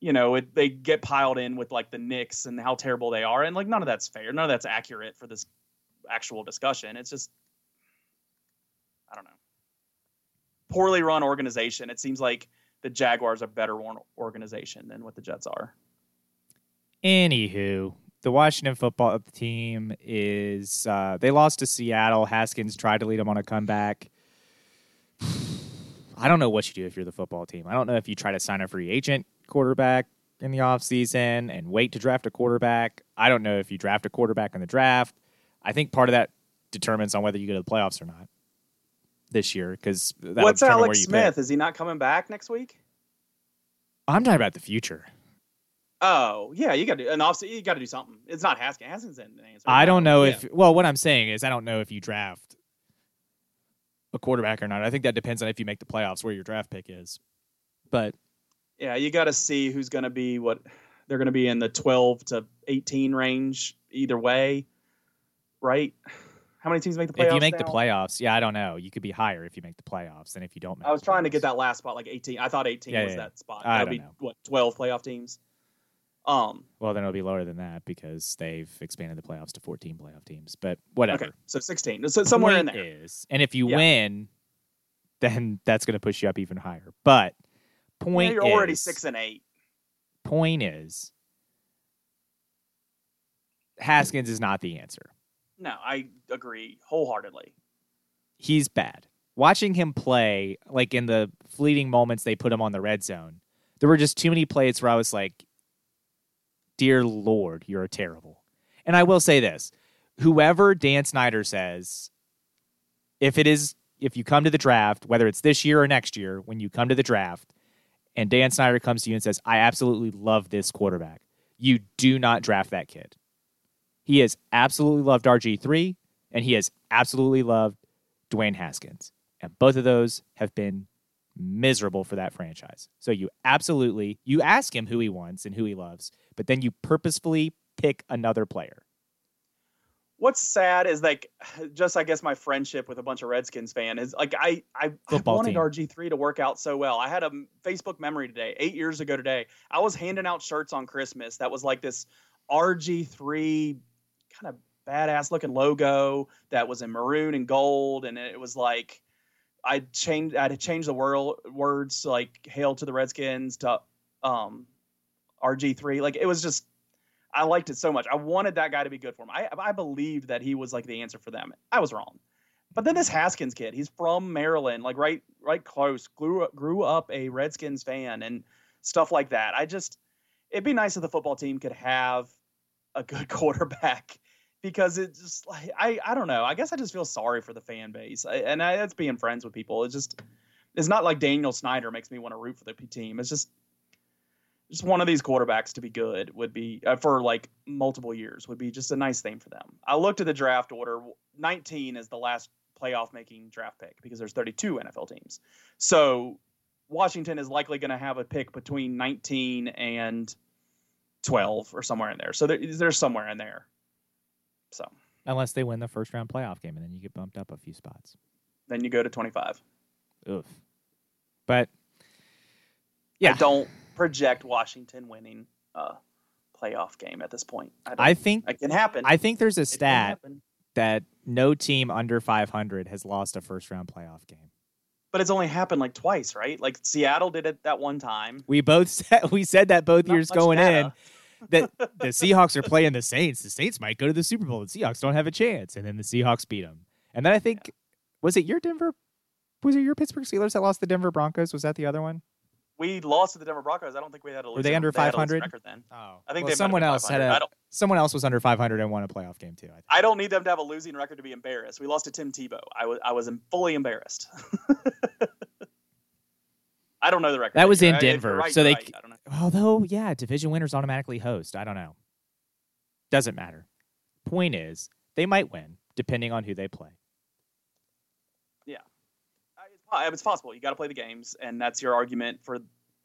you know it, they get piled in with like the Knicks and how terrible they are, and like none of that's fair. None of that's accurate for this actual discussion. It's just I don't know. Poorly run organization. It seems like the Jaguars are a better organization than what the Jets are. Anywho, the Washington football team is uh, they lost to Seattle. Haskins tried to lead them on a comeback. I don't know what you do if you're the football team. I don't know if you try to sign a free agent quarterback in the offseason and wait to draft a quarterback. I don't know if you draft a quarterback in the draft. I think part of that determines on whether you go to the playoffs or not this year. Because what's Alex Smith? Pick. Is he not coming back next week? I'm talking about the future. Oh yeah, you got to and obviously you got to do something. It's not Haskins. Haskins in the answer. I don't know yeah. if well, what I'm saying is I don't know if you draft a quarterback or not. I think that depends on if you make the playoffs where your draft pick is. But yeah, you got to see who's going to be what they're going to be in the 12 to 18 range either way, right? How many teams make the playoffs? If you make now? the playoffs, yeah, I don't know. You could be higher if you make the playoffs than if you don't. I was trying playoffs. to get that last spot, like 18. I thought 18 yeah, was yeah. that spot. That would be know. what 12 playoff teams. Um, well, then it'll be lower than that because they've expanded the playoffs to 14 playoff teams. But whatever. Okay, so 16. So somewhere Point in there is, and if you yeah. win, then that's going to push you up even higher. But point, yeah, you're is, already six and eight. Point is, Haskins is not the answer. No, I agree wholeheartedly. He's bad. Watching him play, like in the fleeting moments they put him on the red zone, there were just too many plays where I was like, dear Lord, you're terrible. And I will say this whoever Dan Snyder says, if it is, if you come to the draft, whether it's this year or next year, when you come to the draft, and Dan Snyder comes to you and says, I absolutely love this quarterback, you do not draft that kid. He has absolutely loved RG3, and he has absolutely loved Dwayne Haskins. And both of those have been miserable for that franchise. So you absolutely you ask him who he wants and who he loves, but then you purposefully pick another player. What's sad is like just I guess my friendship with a bunch of Redskins fan is like I I, I wanted RG three to work out so well. I had a Facebook memory today, eight years ago today. I was handing out shirts on Christmas that was like this RG three kind of badass looking logo that was in maroon and gold, and it was like I changed I had changed the world words to like hail to the Redskins to um RG3. Like it was just I liked it so much. I wanted that guy to be good for him. I I believed that he was like the answer for them. I was wrong. But then this Haskins kid, he's from Maryland, like right right close, grew grew up a Redskins fan and stuff like that. I just it'd be nice if the football team could have a good quarterback because it's just like I I don't know. I guess I just feel sorry for the fan base, I, and I, that's being friends with people. It's just it's not like Daniel Snyder makes me want to root for the team. It's just just one of these quarterbacks to be good would be uh, for like multiple years would be just a nice thing for them. I looked at the draft order. 19 is the last playoff making draft pick because there's 32 NFL teams. So Washington is likely going to have a pick between 19 and 12 or somewhere in there. So there, there's somewhere in there. So unless they win the first round playoff game and then you get bumped up a few spots. Then you go to 25. Oof. But yeah, I don't project Washington winning a playoff game at this point. I, I think it can happen. I think there's a stat that no team under 500 has lost a first round playoff game. But it's only happened like twice, right? Like Seattle did it that one time. We both said we said that both Not years going data. in that the Seahawks are playing the Saints. The Saints might go to the Super Bowl. The Seahawks don't have a chance, and then the Seahawks beat them. And then I think was it your Denver? Was it your Pittsburgh Steelers that lost the Denver Broncos? Was that the other one? we lost to the Denver Broncos. I don't think we had a losing, Were they under 500 record then? Oh, I think well, someone else had a someone else was under 500 and won a playoff game too. I, I, don't need them to have a losing record to be embarrassed. We lost to Tim Tebow. I was I was fully embarrassed. I don't know the record. That was in Denver, right, so they. Right. Although, yeah, division winners automatically host. I don't know. Doesn't matter. Point is, they might win depending on who they play. Yeah, it's possible. You got to play the games, and that's your argument for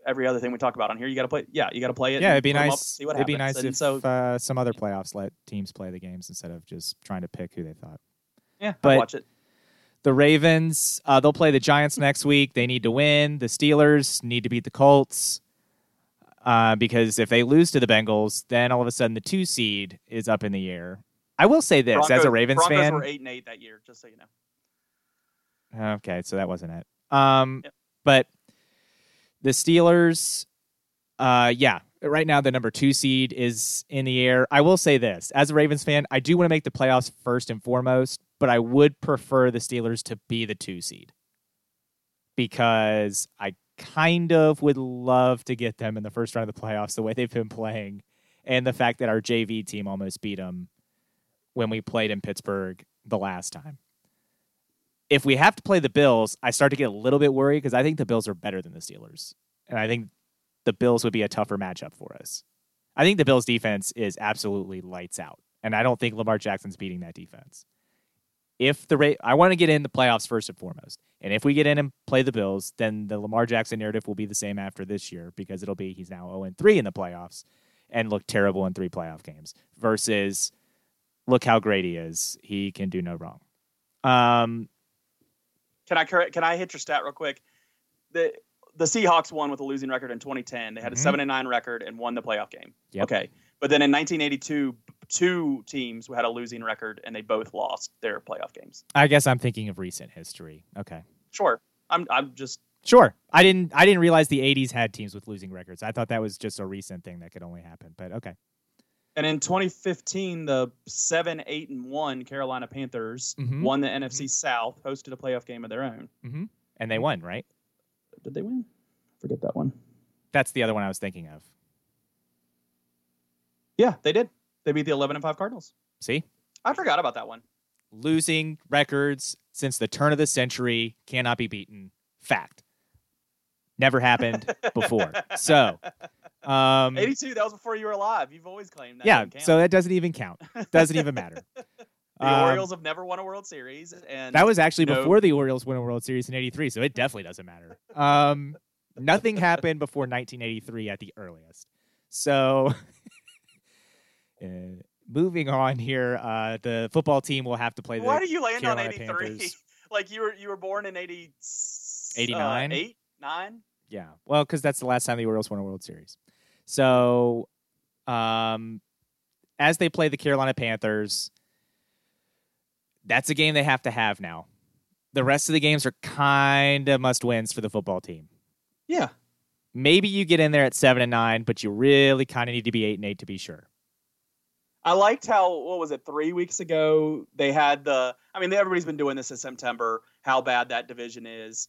every other thing we talk about on here. You got to play. Yeah, you got to play it. Yeah, it'd be nice. See what it'd happens. be nice and if so, uh, some other playoffs let teams play the games instead of just trying to pick who they thought. Yeah, but I'll watch it. The Ravens, uh, they'll play the Giants next week. They need to win. The Steelers need to beat the Colts. Uh, because if they lose to the Bengals, then all of a sudden the two seed is up in the air. I will say this Broncos, as a Ravens Broncos fan, were eight and eight that year, just so you know. Okay, so that wasn't it. Um, yep. But the Steelers, uh, yeah, right now the number two seed is in the air. I will say this as a Ravens fan, I do want to make the playoffs first and foremost, but I would prefer the Steelers to be the two seed because I kind of would love to get them in the first round of the playoffs the way they've been playing and the fact that our JV team almost beat them when we played in Pittsburgh the last time if we have to play the Bills, I start to get a little bit worried because I think the Bills are better than the Steelers. And I think the Bills would be a tougher matchup for us. I think the Bills defense is absolutely lights out. And I don't think Lamar Jackson's beating that defense. If the rate, I want to get in the playoffs first and foremost. And if we get in and play the Bills, then the Lamar Jackson narrative will be the same after this year because it'll be he's now 0 3 in the playoffs and look terrible in three playoff games versus look how great he is. He can do no wrong. Um, can I can I hit your stat real quick? The the Seahawks won with a losing record in 2010. They had a mm-hmm. seven and nine record and won the playoff game. Yep. Okay, but then in 1982, two teams who had a losing record and they both lost their playoff games. I guess I'm thinking of recent history. Okay, sure. I'm I'm just sure. I didn't I didn't realize the 80s had teams with losing records. I thought that was just a recent thing that could only happen. But okay. And in 2015, the seven, eight, and one Carolina Panthers mm-hmm. won the NFC mm-hmm. South, hosted a playoff game of their own, mm-hmm. and they won. Right? Did they win? Forget that one. That's the other one I was thinking of. Yeah, they did. They beat the 11 and five Cardinals. See, I forgot about that one. Losing records since the turn of the century cannot be beaten. Fact. Never happened before. So um, 82, that was before you were alive. You've always claimed that. Yeah, so that doesn't even count. Doesn't even matter. the um, Orioles have never won a World Series, and that was actually no... before the Orioles won a World Series in '83. So it definitely doesn't matter. Um, nothing happened before 1983 at the earliest. So, moving on here, uh, the football team will have to play. The Why do you land Carolina on '83? like you were you were born in '80, 89, uh, eight, nine. Yeah, well, because that's the last time the Orioles won a World Series. So, um, as they play the Carolina Panthers, that's a game they have to have now. The rest of the games are kind of must wins for the football team. Yeah. Maybe you get in there at seven and nine, but you really kind of need to be eight and eight to be sure. I liked how what was it three weeks ago they had the. I mean, everybody's been doing this in September. How bad that division is,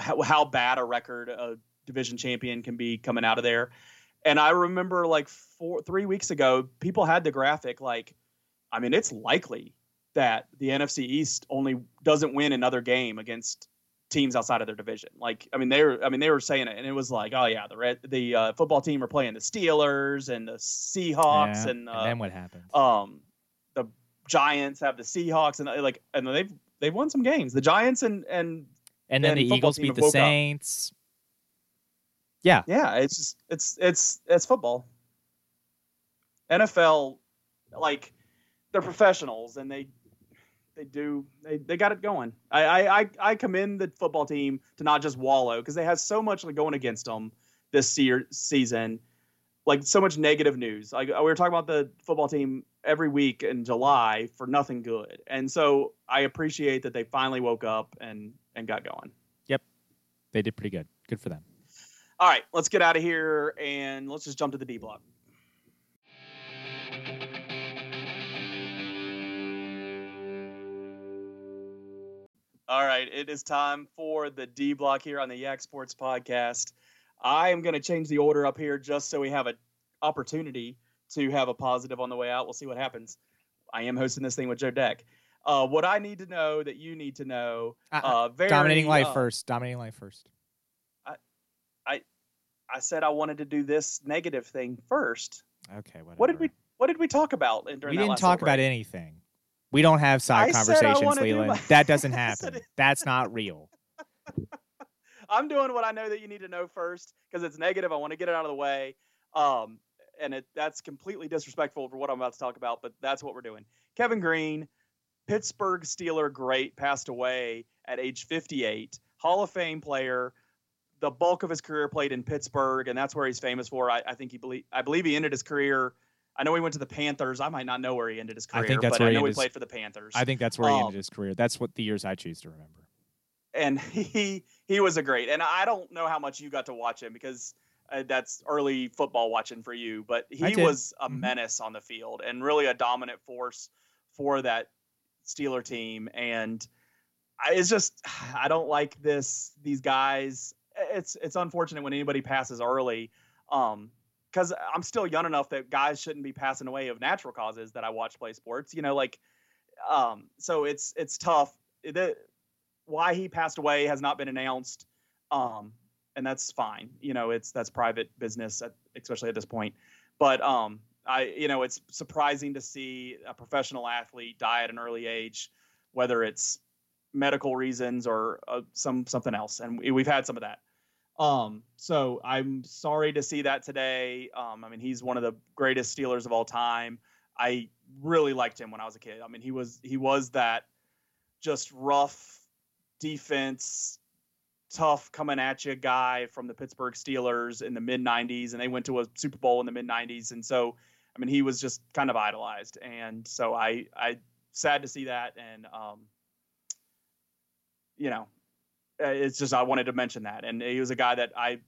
how, how bad a record a division champion can be coming out of there. And I remember like four, three weeks ago, people had the graphic like, I mean, it's likely that the NFC East only doesn't win another game against teams outside of their division. Like, I mean, they were, I mean, they were saying it, and it was like, oh yeah, the red, the uh, football team are playing the Steelers and the Seahawks, Yeah, and, uh, and then what happened? um, the Giants have the Seahawks, and like, and they've they've won some games. The Giants and and and then then the Eagles beat the woke up. Saints. Yeah, yeah, it's just it's it's it's football. NFL, like, they're professionals, and they they do they, they got it going. I, I I commend the football team to not just wallow because they have so much like, going against them this se- season, like so much negative news. Like we were talking about the football team every week in July for nothing good, and so I appreciate that they finally woke up and and got going. Yep, they did pretty good. Good for them. All right, let's get out of here and let's just jump to the D block. All right, it is time for the D block here on the Yak Sports Podcast. I am going to change the order up here just so we have an opportunity to have a positive on the way out. We'll see what happens. I am hosting this thing with Joe Deck. Uh, what I need to know that you need to know. Uh, Uh, very, Dominating life uh, first. Dominating life first. I I, I said I wanted to do this negative thing first. Okay, whatever. What did we What did we talk about in- during We didn't talk little about anything. We don't have side I conversations, Leland. my- That doesn't happen. That's not real. I'm doing what I know that you need to know first because it's negative. I want to get it out of the way. Um, and it that's completely disrespectful for what I'm about to talk about, but that's what we're doing. Kevin Greene, Pittsburgh Steeler great, passed away at age 58. Hall of Fame player. The bulk of his career played in Pittsburgh, and that's where he's famous for. I, I think he believe I believe he ended his career. I know he went to the Panthers. I might not know where he ended his I career, think that's but where I know he his- played for the Panthers. I think that's where he Um, ended his career. That's what the years I choose to remember. and he he was a great. And I don't know how much you got to watch him because uh, that's early football watching for you, but he was a Mhm. menace on the field and really a dominant force for that Steeler team. And I, it's just I don't like this these guys. It's it's unfortunate when anybody passes early. Um, because I'm still young enough that guys shouldn't be passing away of natural causes that I watch play sports. You know, like, um, so it's it's tough. The, why he passed away has not been announced, um, and that's fine. You know, it's that's private business, at, especially at this point. But um, I, you know, it's surprising to see a professional athlete die at an early age, whether it's medical reasons or uh, some something else, and we, we've had some of that. Um, so I'm sorry to see that today. Um, I mean, he's one of the greatest Steelers of all time. I really liked him when I was a kid. I mean, he was he was that just rough defense, tough coming at you guy from the Pittsburgh Steelers in the mid 90s, and they went to a Super Bowl in the mid 90s. And so, I mean, he was just kind of idolized. And so I, I sad to see that. And, um, you know, it's just, I wanted to mention that. And he was a guy that I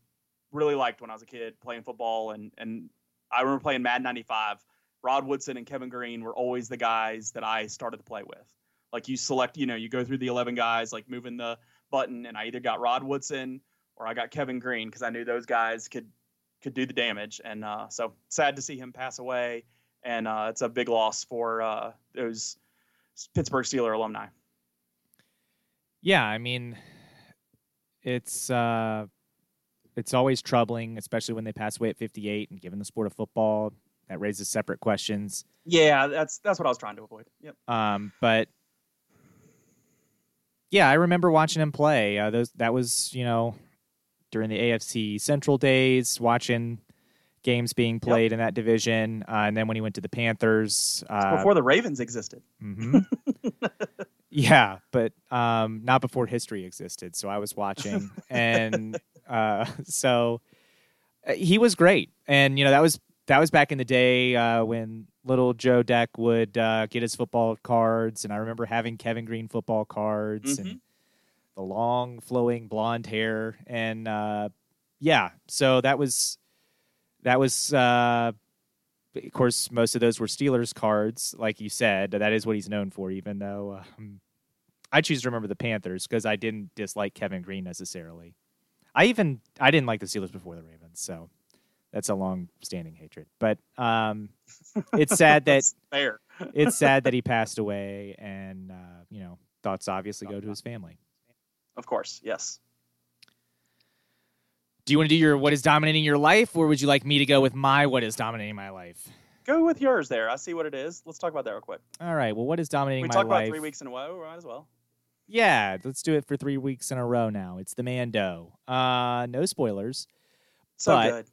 really liked when I was a kid playing football. And, and I remember playing Madden 95. Rod Woodson and Kevin Greene were always the guys that I started to play with like you select, you know, you go through the 11 guys, like moving the button, and I either got Rod Woodson or I got Kevin Greene because I knew those guys could could do the damage. And uh, so sad to see him pass away, and uh, it's a big loss for uh, those Pittsburgh Steeler alumni. Yeah, I mean, it's uh, it's always troubling, especially when they pass away at 58. And given the sport of football, that raises separate questions. Yeah, that's that's what I was trying to avoid. Yep. Um, but yeah, I remember watching him play. Uh, those that was you know during the AFC Central days, watching games being played in that division, uh, and then when he went to the Panthers, uh, Before the Ravens existed. mhm. yeah, but um, not before history existed. So I was watching, and uh, so uh, he was great. And you know that was that was back in the day uh, when little Joe Deck would uh, get his football cards, and I remember having Kevin Greene football cards and the long flowing blonde hair, and uh, yeah, so that was that was. Uh, of course, most of those were Steelers cards, like you said. That is what he's known for. Even though um, I choose to remember the Panthers because I didn't dislike Kevin Greene necessarily. I even I didn't like the Steelers before the Ravens, so that's a long-standing hatred. But um, it's sad that fair. it's sad that he passed away, and uh, you know thoughts obviously go to his family. Of course, yes. Do you want to do your what is dominating your life, or would you like me to go with my what is dominating my life? Go with yours there. I see what it is. Let's talk about that real quick. All right. Well, what is dominating we my life? We talk about three weeks in a row. Might as well. Yeah, let's do it for three weeks in a row now. It's the Mando. Uh, no spoilers. So good.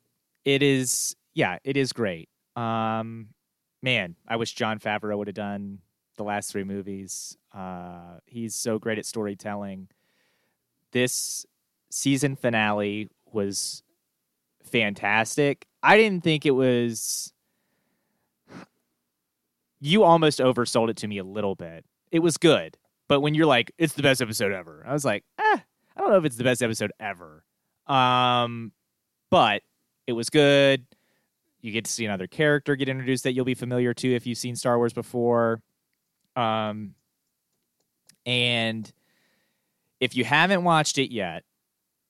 It is. Yeah, it is great. Um, man, I wish Jon Favreau would have done the last three movies. Uh, he's so great at storytelling. This season finale was fantastic. I didn't think it was. You almost oversold it to me a little bit. It was good, but when you're like, "It's the best episode ever," I was like, "Eh, I don't know if it's the best episode ever." Um, but it was good. You get to see another character get introduced that you'll be familiar to if you've seen Star Wars before. Um, and if you haven't watched it yet,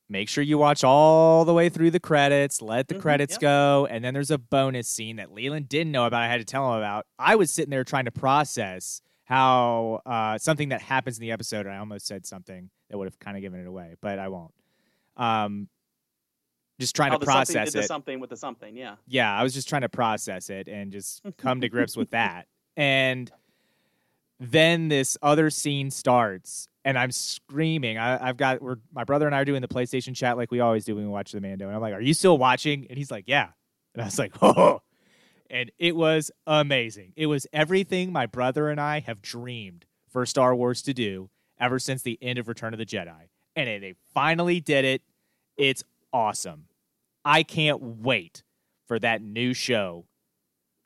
make sure you watch all the way through the credits, let the mm-hmm, credits go, and then there's a bonus scene that Leland didn't know about. I had to tell him about. I was sitting there trying to process how uh, something that happens in the episode, and I almost said something that would have kind of given it away, but I won't. Um, just trying oh, to process something, it. something with the something, yeah. Yeah, I was just trying to process it and just come to grips with that. And then this other scene starts, and I'm screaming. I, have got we're my brother and I are doing the PlayStation chat like we always do when we watch the Mando, and I'm like, "Are you still watching?" And he's like, "Yeah," and I was like, "Oh." And it was amazing. It was everything my brother and I have dreamed for Star Wars to do ever since the end of Return of the Jedi. And they finally did it. It's awesome. I can't wait for that new show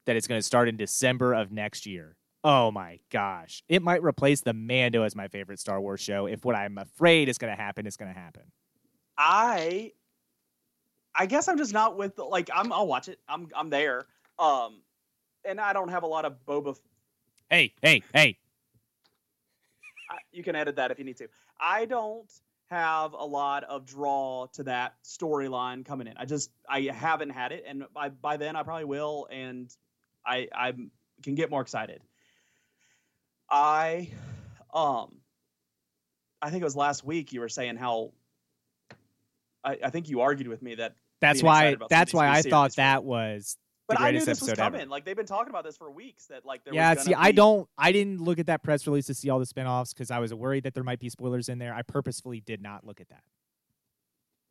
that is going to start in December of next year. Oh my gosh. It might replace The Mando as my favorite Star Wars show if what I'm afraid is going to happen is going to happen. I I guess I'm just not with like I'm I'll watch it. I'm I'm there. Um and I don't have a lot of Boba f- Hey, hey, hey. I, you can edit that if you need to. I don't have a lot of draw to that storyline coming in. I just I haven't had it and by by then I probably will and I I can get more excited. I um I think it was last week you were saying how I, I think you argued with me that that's why that's why I thought that was but I knew this was coming. Ever. Like they've been talking about this for weeks. That like yeah. see, be... I don't. I didn't look at that press release to see all the spinoffs because I was worried that there might be spoilers in there. I purposefully did not look at that.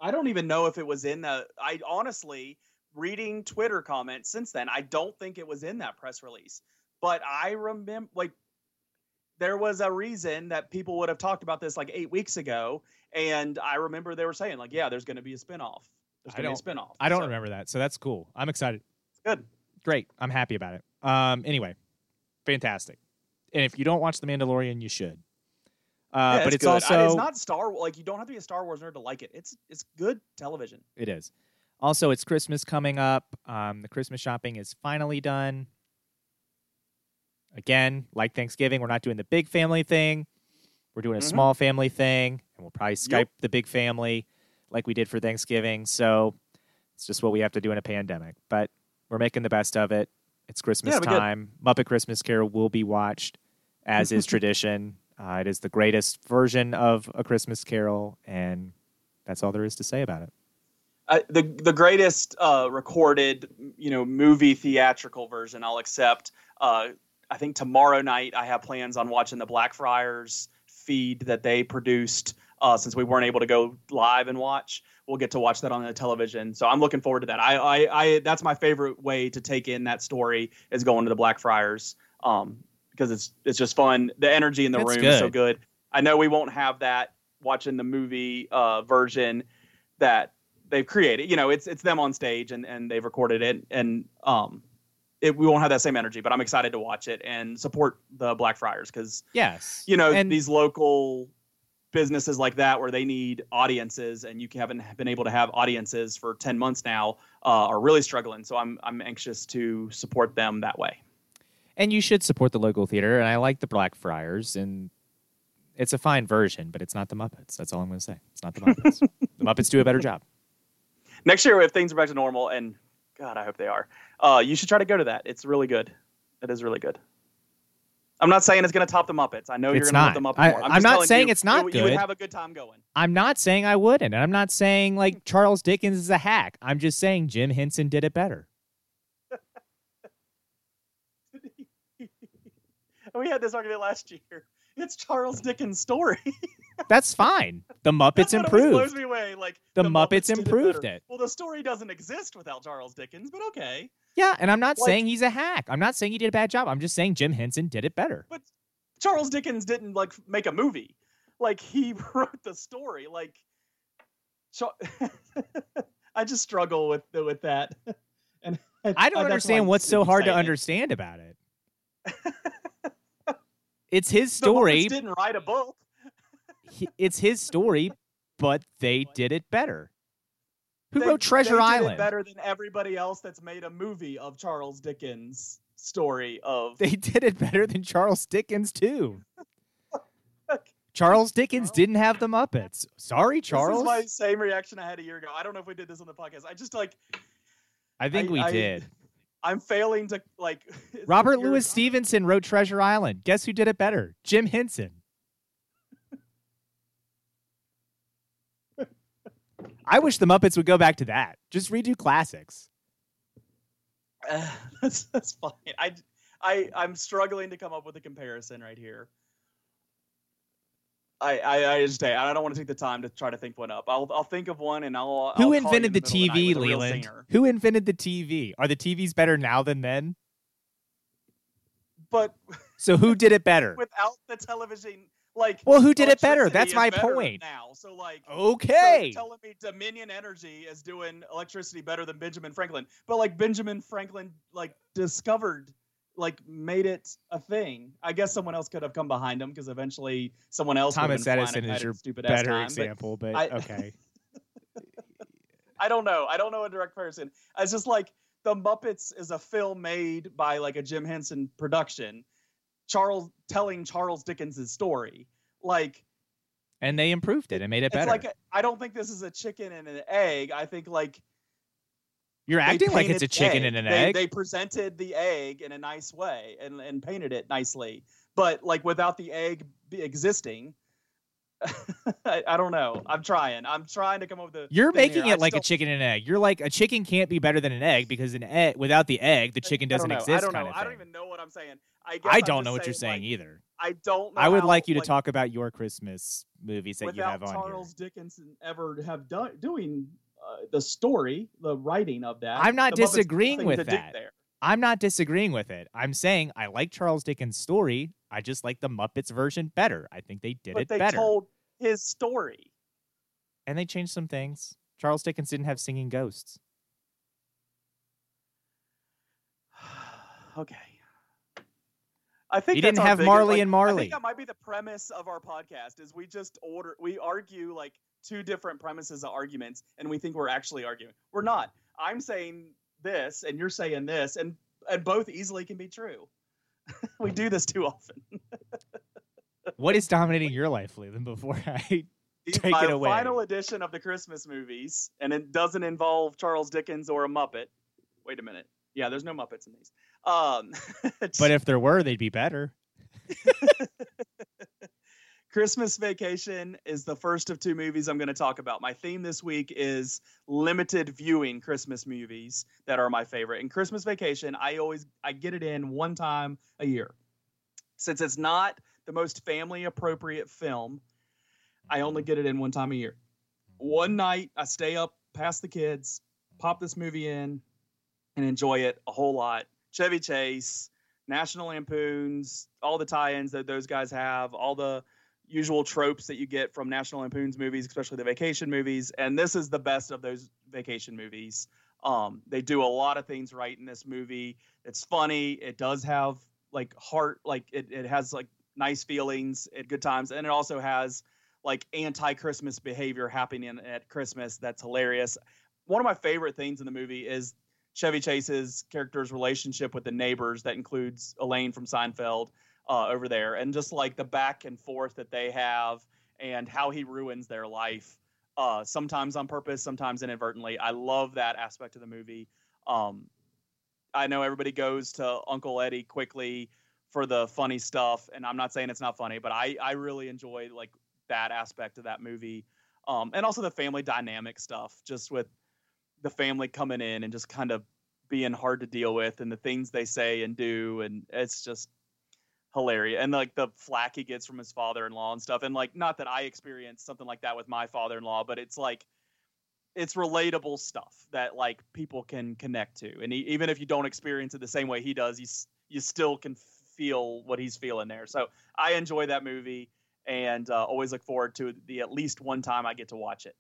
I don't even know if it was in the. I honestly reading Twitter comments since then. I don't think it was in that press release. But I remember like there was a reason that people would have talked about this like eight weeks ago. And I remember they were saying, like, yeah, there's going to be a spinoff. There's going to be a spinoff. I don't so, remember that. So that's cool. I'm excited. Good. Great. I'm happy about it. Um, anyway, fantastic. And if you don't watch The Mandalorian, you should. Uh, yeah, but it's good. also it's not Star like you don't have to be a Star Wars nerd to like it. It's it's good television. It is. Also, it's Christmas coming up. Um, the Christmas shopping is finally done. Again, like Thanksgiving, we're not doing the big family thing. We're doing a mm-hmm. small family thing, and we'll probably Skype yep. the big family like we did for Thanksgiving. So it's just what we have to do in a pandemic. But we're making the best of it. It's Christmas yeah, time. Muppet Christmas Carol will be watched, as is tradition. Uh, it is the greatest version of a Christmas Carol, and that's all there is to say about it. Uh, the the greatest uh, recorded, you know, movie theatrical version. I'll accept. Uh, I think tomorrow night I have plans on watching the Blackfriars feed that they produced uh, since we weren't able to go live and watch. We'll get to watch that on the television, so I'm looking forward to that. I, I, I that's my favorite way to take in that story is going to the Blackfriars um, because it's it's just fun. The energy in the room good. is so good. I know we won't have that watching the movie uh, version that they've created. You know, it's it's them on stage and and they've recorded it and um it, we won't have that same energy, but I'm excited to watch it and support the Blackfriars because yes, you know and these local businesses like that where they need audiences and you haven't been able to have audiences for 10 months now uh, are really struggling. So I'm I'm anxious to support them that way. And you should support the local theater. And I like the Blackfriars and it's a fine version, but it's not the Muppets. That's all I'm going to say. It's not the Muppets. the Muppets do a better job. Next year, if things are back to normal, and God, I hope they are, uh, you should try to go to that. It's really good. It is really good. I'm not saying it's going to top the Muppets. I know you're going to love the Muppets I- more. I'm, I'm not saying you, it's not you, You would have a good time going. I'm not saying I wouldn't, and I'm not saying like Charles Dickens is a hack. I'm just saying Jim Henson did it better. we had this argument last year. It's Charles Dickens' story. That's fine. The Muppets what blows improved. me away. Like The Muppets did improved better. it. Well, the story doesn't exist without Charles Dickens, but okay. Yeah, and I'm not Like- saying he's a hack. I'm not saying he did a bad job. I'm just saying Jim Henson did it better. But Charles Dickens didn't like make a movie. Like he wrote the story. Like Char- I just struggle with with that. And I don't that's understand what's so hard to understand about it. it's his The story. didn't write a book. It's his story, but they did it better. Who They- wrote Treasure they did Island? it better than everybody else that's made a movie of Charles Dickens' story of. They did it better than Charles Dickens too. Charles Dickens Charles- didn't have the Muppets. Sorry, Charles. This is my same reaction I had a year ago. I don't know if we did this on the podcast. I just like I think I- we I- did. I'm failing to like. Robert Louis Stevenson wrote Treasure Island. Guess who did it better? Jim Henson. I wish the Muppets would go back to that. Just redo classics. Uh, that's that's fine. I I I'm struggling to come up with a comparison right here. I I, I just I don't want to take the time to try to think one up. I'll I'll think of one and I'll. Who I'll invented in the middle TV, real Leland? Who invented the TV? Are the TVs better now than then? But So who did it better? without the television, like Well, who did it better? That's my better point. Now, so like. Okay. you're telling me Dominion Energy is doing electricity better than Benjamin Franklin, but like Benjamin Franklin like discovered, like made it a thing. I guess someone else could have come behind him because eventually someone else. would have Thomas Edison is your stupid better time, but example, but I- okay. I don't know. I don't know a direct person. It's just like the Muppets is a film made by like a Jim Henson production. Charles telling Charles Dickens' story, like And they improved it and made it it's better. like I don't think this is a chicken and an egg. I think like You're acting like it's a chicken egg. and an they, egg. They presented the egg in a nice way and, and painted it nicely, but like without the egg existing, I, I don't know. I'm trying. I'm trying to come up with a. You're making here. I it like a chicken and egg. You're like a chicken can't be better than an egg because an egg without the egg, the chicken I don't doesn't know. exist. I don't know. I don't even know what I'm saying. I I don't know what you're saying like, either. I don't. know I would how, like you to like, talk about your Christmas movies that you have on Charles here. Dickinson ever have done doing uh, the story, the writing of that. I'm not the Muppets have disagreeing with that. I'm not disagreeing with it. I'm saying I like Charles Dickens' story. I just like the Muppets version better. I think they did But it they better. They told his story. and they changed some things. Charles Dickens didn't have singing ghosts. okay. I think He didn't have biggest- Marley like, and I think that might be the premise of our podcast. Is we just order, we argue like two different premises of arguments, and we think we're actually arguing. We're not. I'm saying this, and you're saying this, and and both easily can be true. we do this too often. What is dominating your life, Leland? Before I Take my it away. final edition of the Christmas movies, and it doesn't involve Charles Dickens or a Muppet. Wait a minute. Yeah, there's no Muppets in these. Um, But if there were, they'd be better. Christmas Vacation is the first of two movies I'm going to talk about. My theme this week is limited viewing Christmas movies that are my favorite. And Christmas Vacation, I always I get it in one time a year. Since it's not the most family appropriate film, I only get it in one time a year. One night I stay up past the kids, pop this movie in, and enjoy it a whole lot. Chevy Chase, National Lampoons, all the tie-ins that those guys have, all the usual tropes that you get from National Lampoons movies, especially the vacation movies. And this is the best of those vacation movies. Um, they do a lot of things right in this movie. It's funny. It does have like heart, like it, it has like nice feelings at good times, and it also has like anti-Christmas behavior happening at Christmas. That's hilarious. One of my favorite things in the movie is Chevy Chase's character's relationship with the neighbors. That includes Elaine from Seinfeld uh, over there, and just like the back and forth that they have, and how he ruins their life, uh, sometimes on purpose, sometimes inadvertently. I love that aspect of the movie. Um, I know everybody goes to Uncle Eddie quickly for the funny stuff. And I'm not saying it's not funny, but I I really enjoy like that aspect of that movie, um, and also the family dynamic stuff, just with the family coming in and just kind of being hard to deal with, and the things they say and do, and it's just hilarious. And like the flack he gets from his father-in-law and stuff, and like not that I experienced something like that with my father-in-law, but it's like it's relatable stuff that like people can connect to. And he, even if you don't experience it the same way he does you, you still can feel what he's feeling there. So i enjoy that movie and uh, always look forward to the at least one time i get to watch it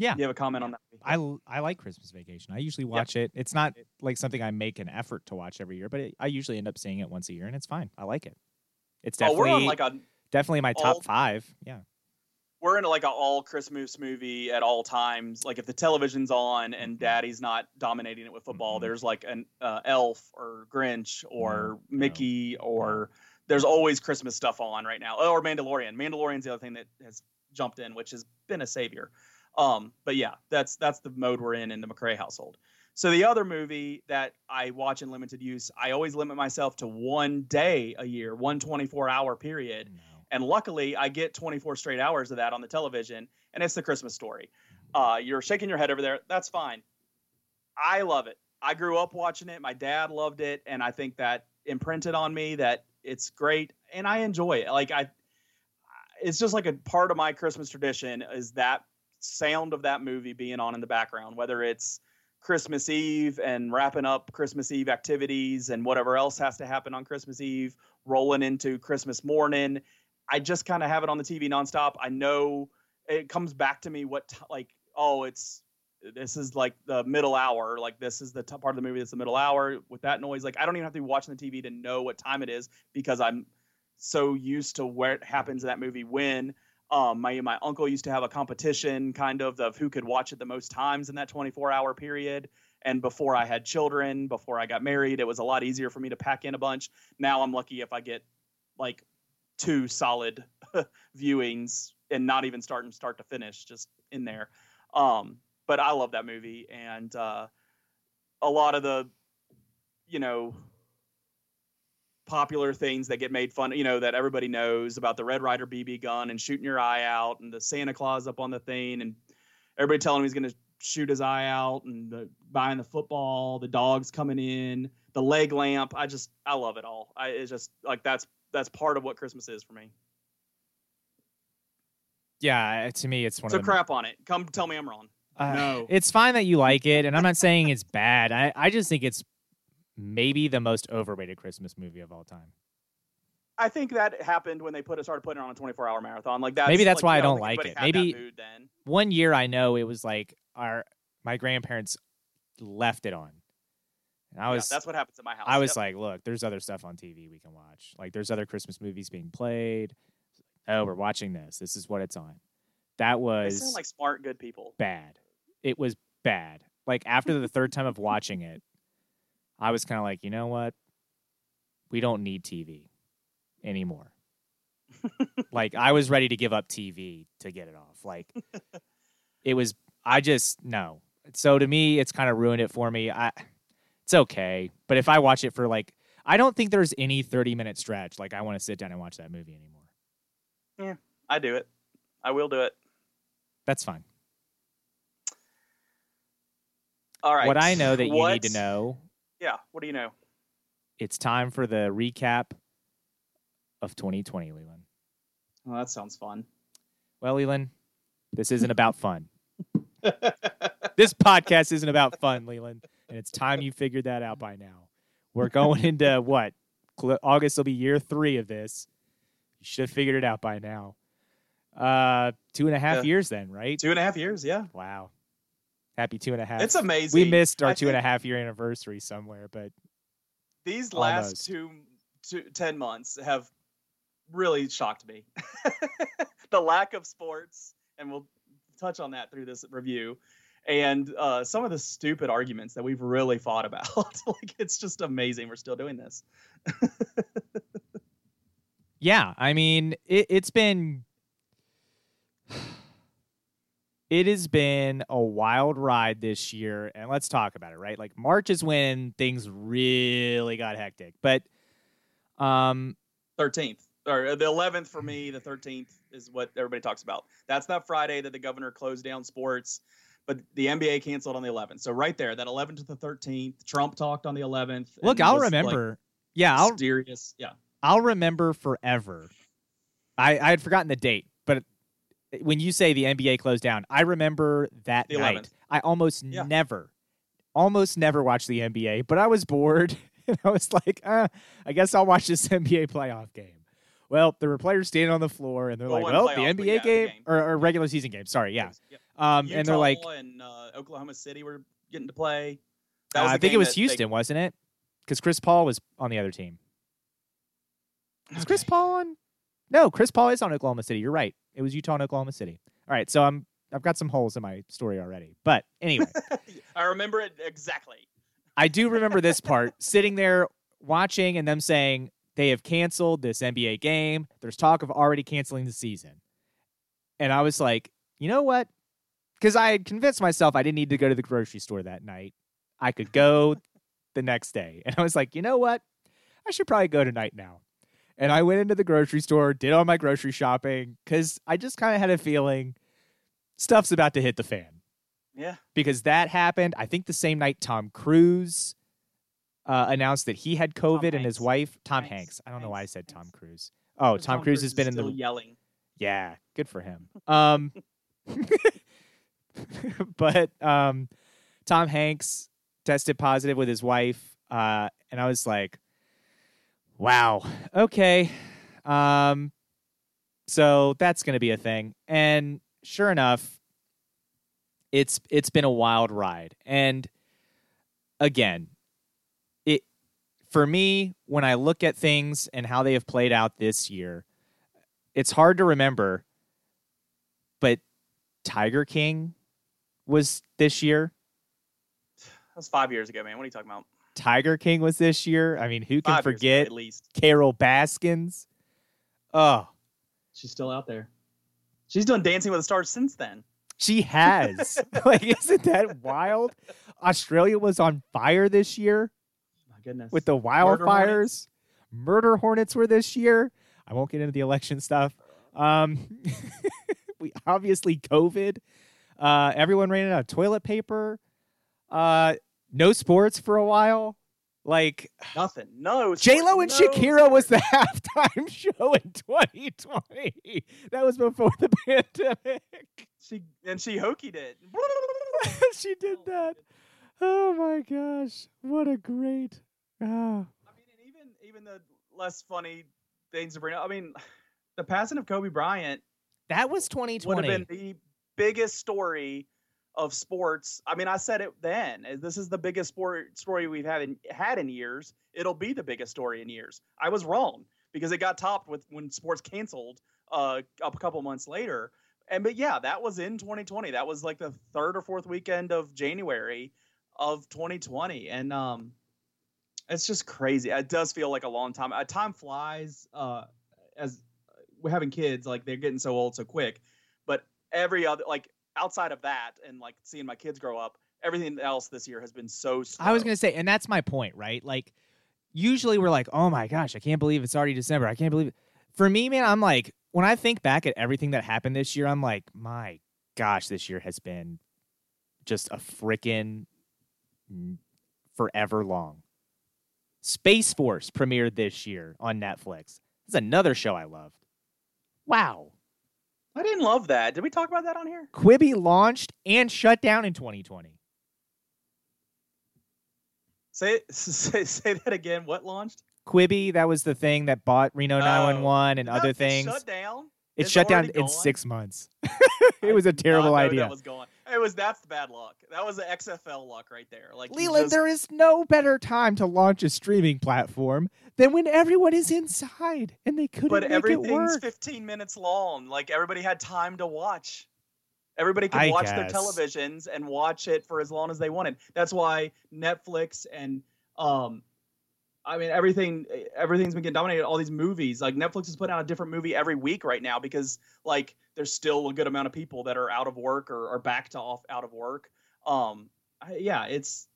yeah you have a comment on that i, I like christmas vacation i usually watch it it's not like something i make an effort to watch every year but it, i usually end up seeing it once a year and it's fine i like it it's definitely oh, like a definitely my top five yeah we're in like an all Christmas movie at all times. Like if the television's on and mm-hmm. Daddy's not dominating it with football, mm-hmm. there's like an uh, Elf or Grinch or no, Mickey no. or there's always Christmas stuff on right now. Oh, or Mandalorian. Mandalorian's the other thing that has jumped in, which has been a savior. Um, but yeah, that's that's the mode we're in in the McRae household. So the other movie that I watch in limited use, I always limit myself to one day a year, one 24 hour period. No and luckily, I get 24 straight hours of that on the television, and it's the Christmas story. Uh, you're shaking your head over there. That's fine. I love it. I grew up watching it. My dad loved it, and I think that imprinted on me that it's great, and I enjoy it. Like I, it's just like a part of my Christmas tradition is that sound of that movie being on in the background, whether it's Christmas Eve and wrapping up Christmas Eve activities and whatever else has to happen on Christmas Eve, rolling into Christmas morning. I just kind of have it on the TV nonstop. I know it comes back to me what t- like oh it's this is like the middle hour like this is the t- part of the movie that's the middle hour with that noise like I don't even have to be watching the TV to know what time it is because I'm so used to it happens in that movie when um, my my uncle used to have a competition kind of of who could watch it the most times in that 24 hour period. And before I had children before I got married it was a lot easier for me to pack in a bunch. Now I'm lucky if I get like two solid viewings and not even starting start to finish, just in there. Um, but I love that movie, and uh, a lot of the, you know, popular things that get made fun, you know, that everybody knows about the Red Ryder BB gun and shooting your eye out, and the Santa Claus up on the thing, and everybody telling him he's going to shoot his eye out, and the buying the football, the dogs coming in, the leg lamp. I just I love it all. I it's just like that's that's part of what Christmas is for me. Yeah, to me, it's one so of the crap on it. Come tell me I'm wrong. Uh, no, it's fine that you like it, and I'm not saying it's bad. I I just think it's maybe the most overrated Christmas movie of all time. I think that happened when they put started putting it on a 24 hour marathon. Like that. Maybe that's like, why I don't like it. Maybe one year I know it was like our my grandparents left it on, and I was yeah, that's what happens at my house. I was yep. like, look, there's other stuff on TV we can watch. Like there's other Christmas movies being played. Oh, we're watching this. This is what it's on. That was they sound like smart, good people. Bad. It was bad. Like after the third time of watching it, I was kind of like, you know what? We don't need TV anymore. like I was ready to give up TV to get it off. Like it was. I just no. So to me, it's kind of ruined it for me. I it's okay. But if I watch it for like, I don't think there's any 30 minute stretch. Like, I want to sit down and watch that movie anymore. Yeah, I do it. I will do it. That's fine. All right. What I know that you what, need to know. Yeah. What do you know? It's time for the recap of 2020, Leland. Well, that sounds fun. Well, Leland, this isn't about fun. this podcast isn't about fun, Leland and it's time you figured that out by now. We're going into what? August will be year three of this. You should have figured it out by now. Uh, two and a half yeah. years then, right? Two and a half years, yeah. Wow. Happy two and a half. It's amazing. We missed our I two and a half year anniversary somewhere, but these last two, two, 10 months have really shocked me. the lack of sports, and we'll touch on that through this review, and uh, some of the stupid arguments that we've really fought about. like it's just amazing we're still doing this. yeah, I mean it, it's been it has been a wild ride this year, and let's talk about it. Right, like March is when things really got hectic, but um, thirteenth or the eleventh for me, the thirteenth is what everybody talks about. That's that Friday that the governor closed down sports, but the NBA canceled on the 11th. So right there, that 11th to the 13th, Trump talked on the 11th. Look, I'll remember. Like, yeah, I'll serious. Yeah, I'll remember forever. I I had forgotten the date, when you say the NBA closed down, I remember that the night. 11th. I almost yeah. never, almost never watched the NBA, but I was bored. and I was like, uh, I guess I'll watch this NBA playoff game. Well, there were players standing on the floor, and they're like, "Well, the NBA yeah, game, game. Or, or, regular season game." Sorry, yeah. Yep. Um, and they're like, and uh, Oklahoma City were getting to play. Uh, I think it was Houston, they... wasn't it? Because Chris Paul was on the other team. Okay. Is Chris Paul on? No, Chris Paul is on Oklahoma City. You're right. It was Utah and Oklahoma City. All right, so I'm I've got some holes in my story already. But anyway, I remember it exactly. I do remember this part sitting there watching and them saying, they have canceled this NBA game. There's talk of already canceling the season. And I was like, you know what? Because I had convinced myself I didn't need to go to the grocery store that night. I could go the next day. And I was like, you know what? I should probably go tonight now. And I went into the grocery store, did all my grocery shopping, because I just kind of had a feeling stuff's about to hit the fan. Yeah. Because that happened, I think the same night Tom Cruise uh, announced that he had COVID and his wife, Tom Hanks. Hanks. I don't Hanks. know why I said Tom Cruise. Oh, Tom, Tom, Cruise has been in the yelling. Yeah, good for him. Um, but um, Tom Hanks tested positive with his wife, uh, and I was like, "Wow, okay." Um, so that's going to be a thing, and sure enough, it's it's been a wild ride, and again, it for me, when I look at things and how they have played out this year, it's hard to remember, but Tiger King was this year. That was five years ago, man. What are you talking about? Tiger King was this year. I mean, who can five forget at least Carole Baskins? Oh, she's still out there. She's done Dancing with the Stars since then. She has. like, isn't that wild? Australia was on fire this year My goodness. With the wildfires, murder hornets. murder hornets were this year. I won't get into the election stuff. Um, we obviously COVID. Uh, everyone ran out of toilet paper. Uh, no sports for a while. Like nothing. No. J Lo and no Shakira was the halftime show in 2020. That was before the pandemic. She and she hokeyed it. she did oh, that. Oh my gosh! What a great Oh. I mean, and even even the less funny things to bring up. I mean, the passing of Kobe Bryant. That was 2020. Would have been the biggest story of sports. I mean, I said it then. This is the biggest sport story we've had in, had in years. It'll be the biggest story in years. I was wrong because it got topped with when sports canceled uh, a couple months later. And but yeah, that was in 2020. That was like the third or fourth weekend of January of 2020, and um, it's just crazy. It does feel like a long time. Uh, time flies. Uh, as we're having kids, like they're getting so old so quick. But every other, like outside of that, and like seeing my kids grow up, everything else this year has been so. Slow. I was gonna say, and that's my point, right? Like, usually we're like, oh my gosh, I can't believe it's already December. I can't believe it. For me, man, I'm like, when I think back at everything that happened this year, I'm like, my gosh, this year has been just a freaking forever long. Space Force premiered this year on Netflix. It's another show I loved. Wow. I didn't love that. Did we talk about that on here? Quibi launched and shut down in 2020. Say, say say that again. What launched? Quibi, that was the thing that bought Reno 911 and other things. Shut down. It shut down in six months. it was a terrible idea. That was going. It was that's the bad luck. That was the XFL luck right there. Like Leland, just... there is no better time to launch a streaming platform than when everyone is inside and they couldn't but make everything's it work. 15 minutes long. Like everybody had time to watch. Everybody could I watch guess. their televisions and watch it for as long as they wanted. That's why Netflix and um I mean, everything everything's been getting dominated. All these movies, like Netflix is putting out a different movie every week right now because like there's still a good amount of people that are out of work or are back to off out of work. Um, I, yeah, it's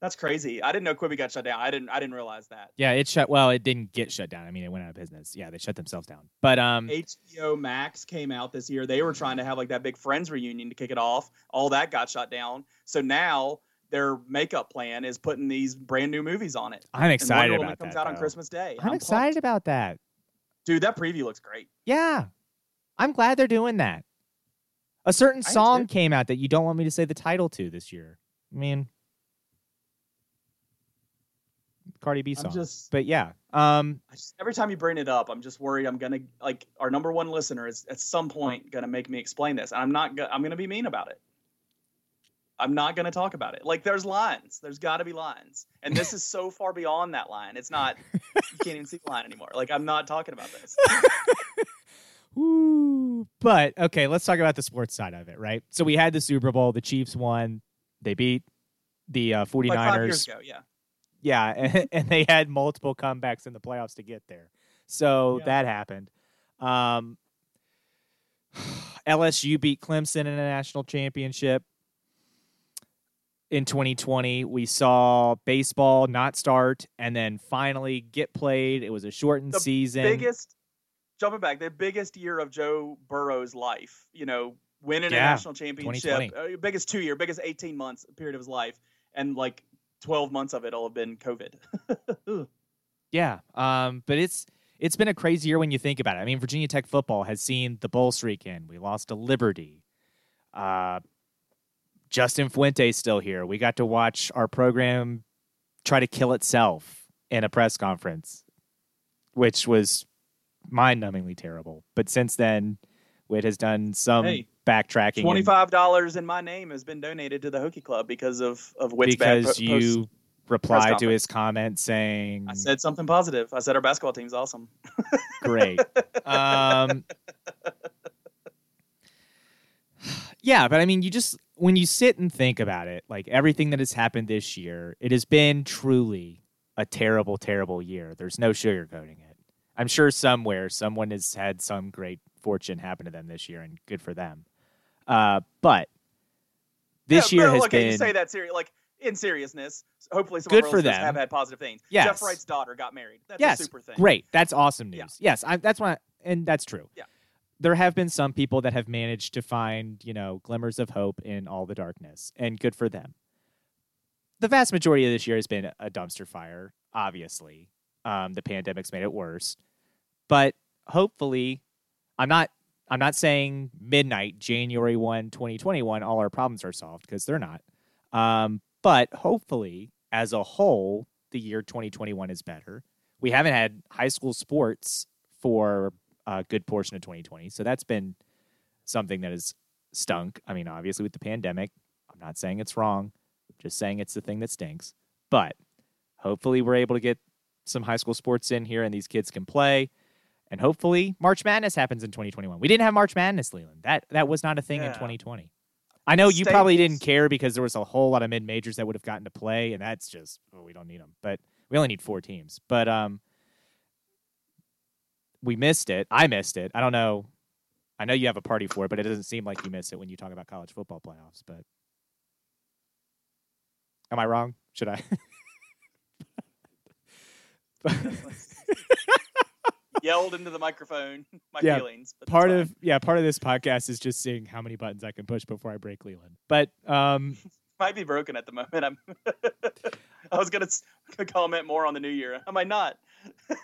that's crazy. I didn't know Quibi got shut down. I didn't. I didn't realize that. Yeah, it shut. Well, it didn't get shut down. I mean, it went out of business. Yeah, they shut themselves down. But um, HBO Max came out this year. They were trying to have like that big Friends reunion to kick it off. All that got shut down. So now their makeup plan is putting these brand new movies on it. I'm excited and about that. Comes out though. on Christmas Day. I'm, I'm excited pumped. about that, dude. That preview looks great. Yeah, I'm glad they're doing that. A certain song came out that you don't want me to say the title to this year. I mean, Cardi B song. Just, but yeah, um, just, every time you bring it up, I'm just worried I'm gonna like our number one listener is at some point gonna make me explain this, and I'm not. I'm gonna be mean about it. I'm not going to talk about it. Like there's lines. There's got to be lines. And this is so far beyond that line. It's not you can't even see the line anymore. Like I'm not talking about this. Ooh, but okay, let's talk about the sports side of it, right? So we had the Super Bowl, the Chiefs won. They beat the uh, 49ers. Like five years ago, yeah. Yeah, and, and, they had multiple comebacks in the playoffs to get there. So yeah. that happened. Um, LSU beat Clemson in a national championship in 2020. We saw baseball not start and then finally get played. It was a shortened the season. Biggest jumping back, the biggest year of Joe Burrow's life. You know, winning yeah, a national championship, uh, biggest two year, biggest 18 months period of his life, and like 12 months of it all have been COVID. yeah, um, but it's it's been a crazy year when you think about it. I mean, Virginia Tech football has seen the bowl streak in. We lost to Liberty. Uh, Justin Fuente's still here. We got to watch our program try to kill itself in a press conference, which was mind numbingly terrible. But since then, Whit has done some hey, backtracking. Twenty five dollars in my name has been donated to the Hokie Club because of of Whit's because you replied to his comment saying I said something positive. I said our basketball team's awesome. Great. Um, yeah, but I mean, you just when you sit and think about it, like everything that has happened this year, it has been truly a terrible, terrible year. There's no sugarcoating it. I'm sure somewhere someone has had some great fortune happen to them this year, and good for them. Uh, but this yeah, year has look, been. You say that serious, like in seriousness. Hopefully, some good for them have had positive things. Yes. Jeff Wright's daughter got married. That's yes. a super thing. Great. That's awesome news. Yeah. Yes, I, that's why, and that's true. Yeah there have been some people that have managed to find, you know, glimmers of hope in all the darkness, and good for them. The vast majority of this year has been a dumpster fire, obviously. Um, the pandemic's made it worse. But hopefully, I'm not I'm not saying midnight, January 1, 2021, all our problems are solved because they're not. Um, but hopefully, as a whole, the year 2021 is better. We haven't had high school sports for a good portion of 2020. So that's been something that has stunk. I mean, obviously with the pandemic, I'm not saying it's wrong, just saying it's the thing that stinks. But hopefully we're able to get some high school sports in here and these kids can play. And hopefully March Madness happens in 2021. We didn't have March Madness, Leland. That that was not a thing yeah. in 2020. I know you probably didn't care because there was a whole lot of mid majors that would have gotten to play, and that's just oh, we don't need them. But we only need four teams. But um, we missed it. I missed it. I don't know. I know you have a party for it, but it doesn't seem like you miss it when you talk about college football playoffs. But am I wrong? Should I? Yelled into the microphone my yeah, feelings. part of yeah, part of this podcast is just seeing how many buttons I can push before I break Leland. But um, might be broken at the moment. I'm. I was gonna comment more on the new year. Am I not.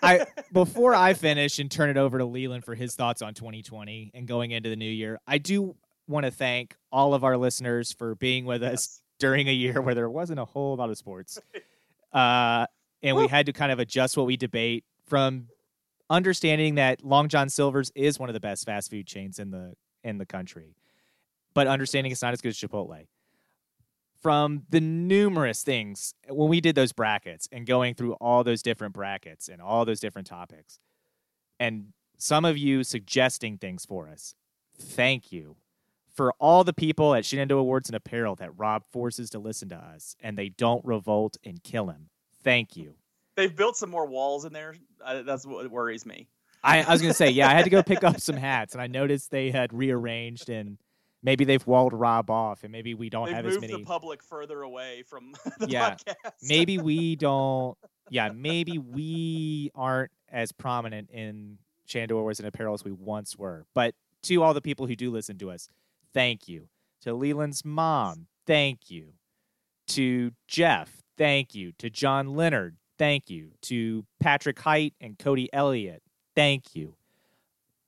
I before I finish and turn it over to Leland for his thoughts on 2020 and going into the new year, I do want to thank all of our listeners for being with yes. us during a year where there wasn't a whole lot of sports, uh, and we had to kind of adjust what we debate from understanding that Long John Silver's is one of the best fast food chains in the in the country, but understanding it's not as good as Chipotle from the numerous things when we did those brackets and going through all those different brackets and all those different topics and some of you suggesting things for us thank you for all the people at Shenandoah Awards and Apparel that Rob forces to listen to us and they don't revolt and kill him Thank you. They've built some more walls in there. Uh, that's what worries me. I, I was gonna say, yeah, I had to go pick up some hats, and I noticed they had rearranged, and maybe they've walled Rob off, and maybe we don't they've have as many. the public further away from the Yeah, podcast. maybe we don't. Yeah, maybe we aren't as prominent in Shenandoah Awards and Apparel as we once were. But to all the people who do listen to us, thank you. To Leland's mom, thank you. To Jeff, thank you. To John Leonard, thank you. To Patrick Height and Cody Elliott, thank you.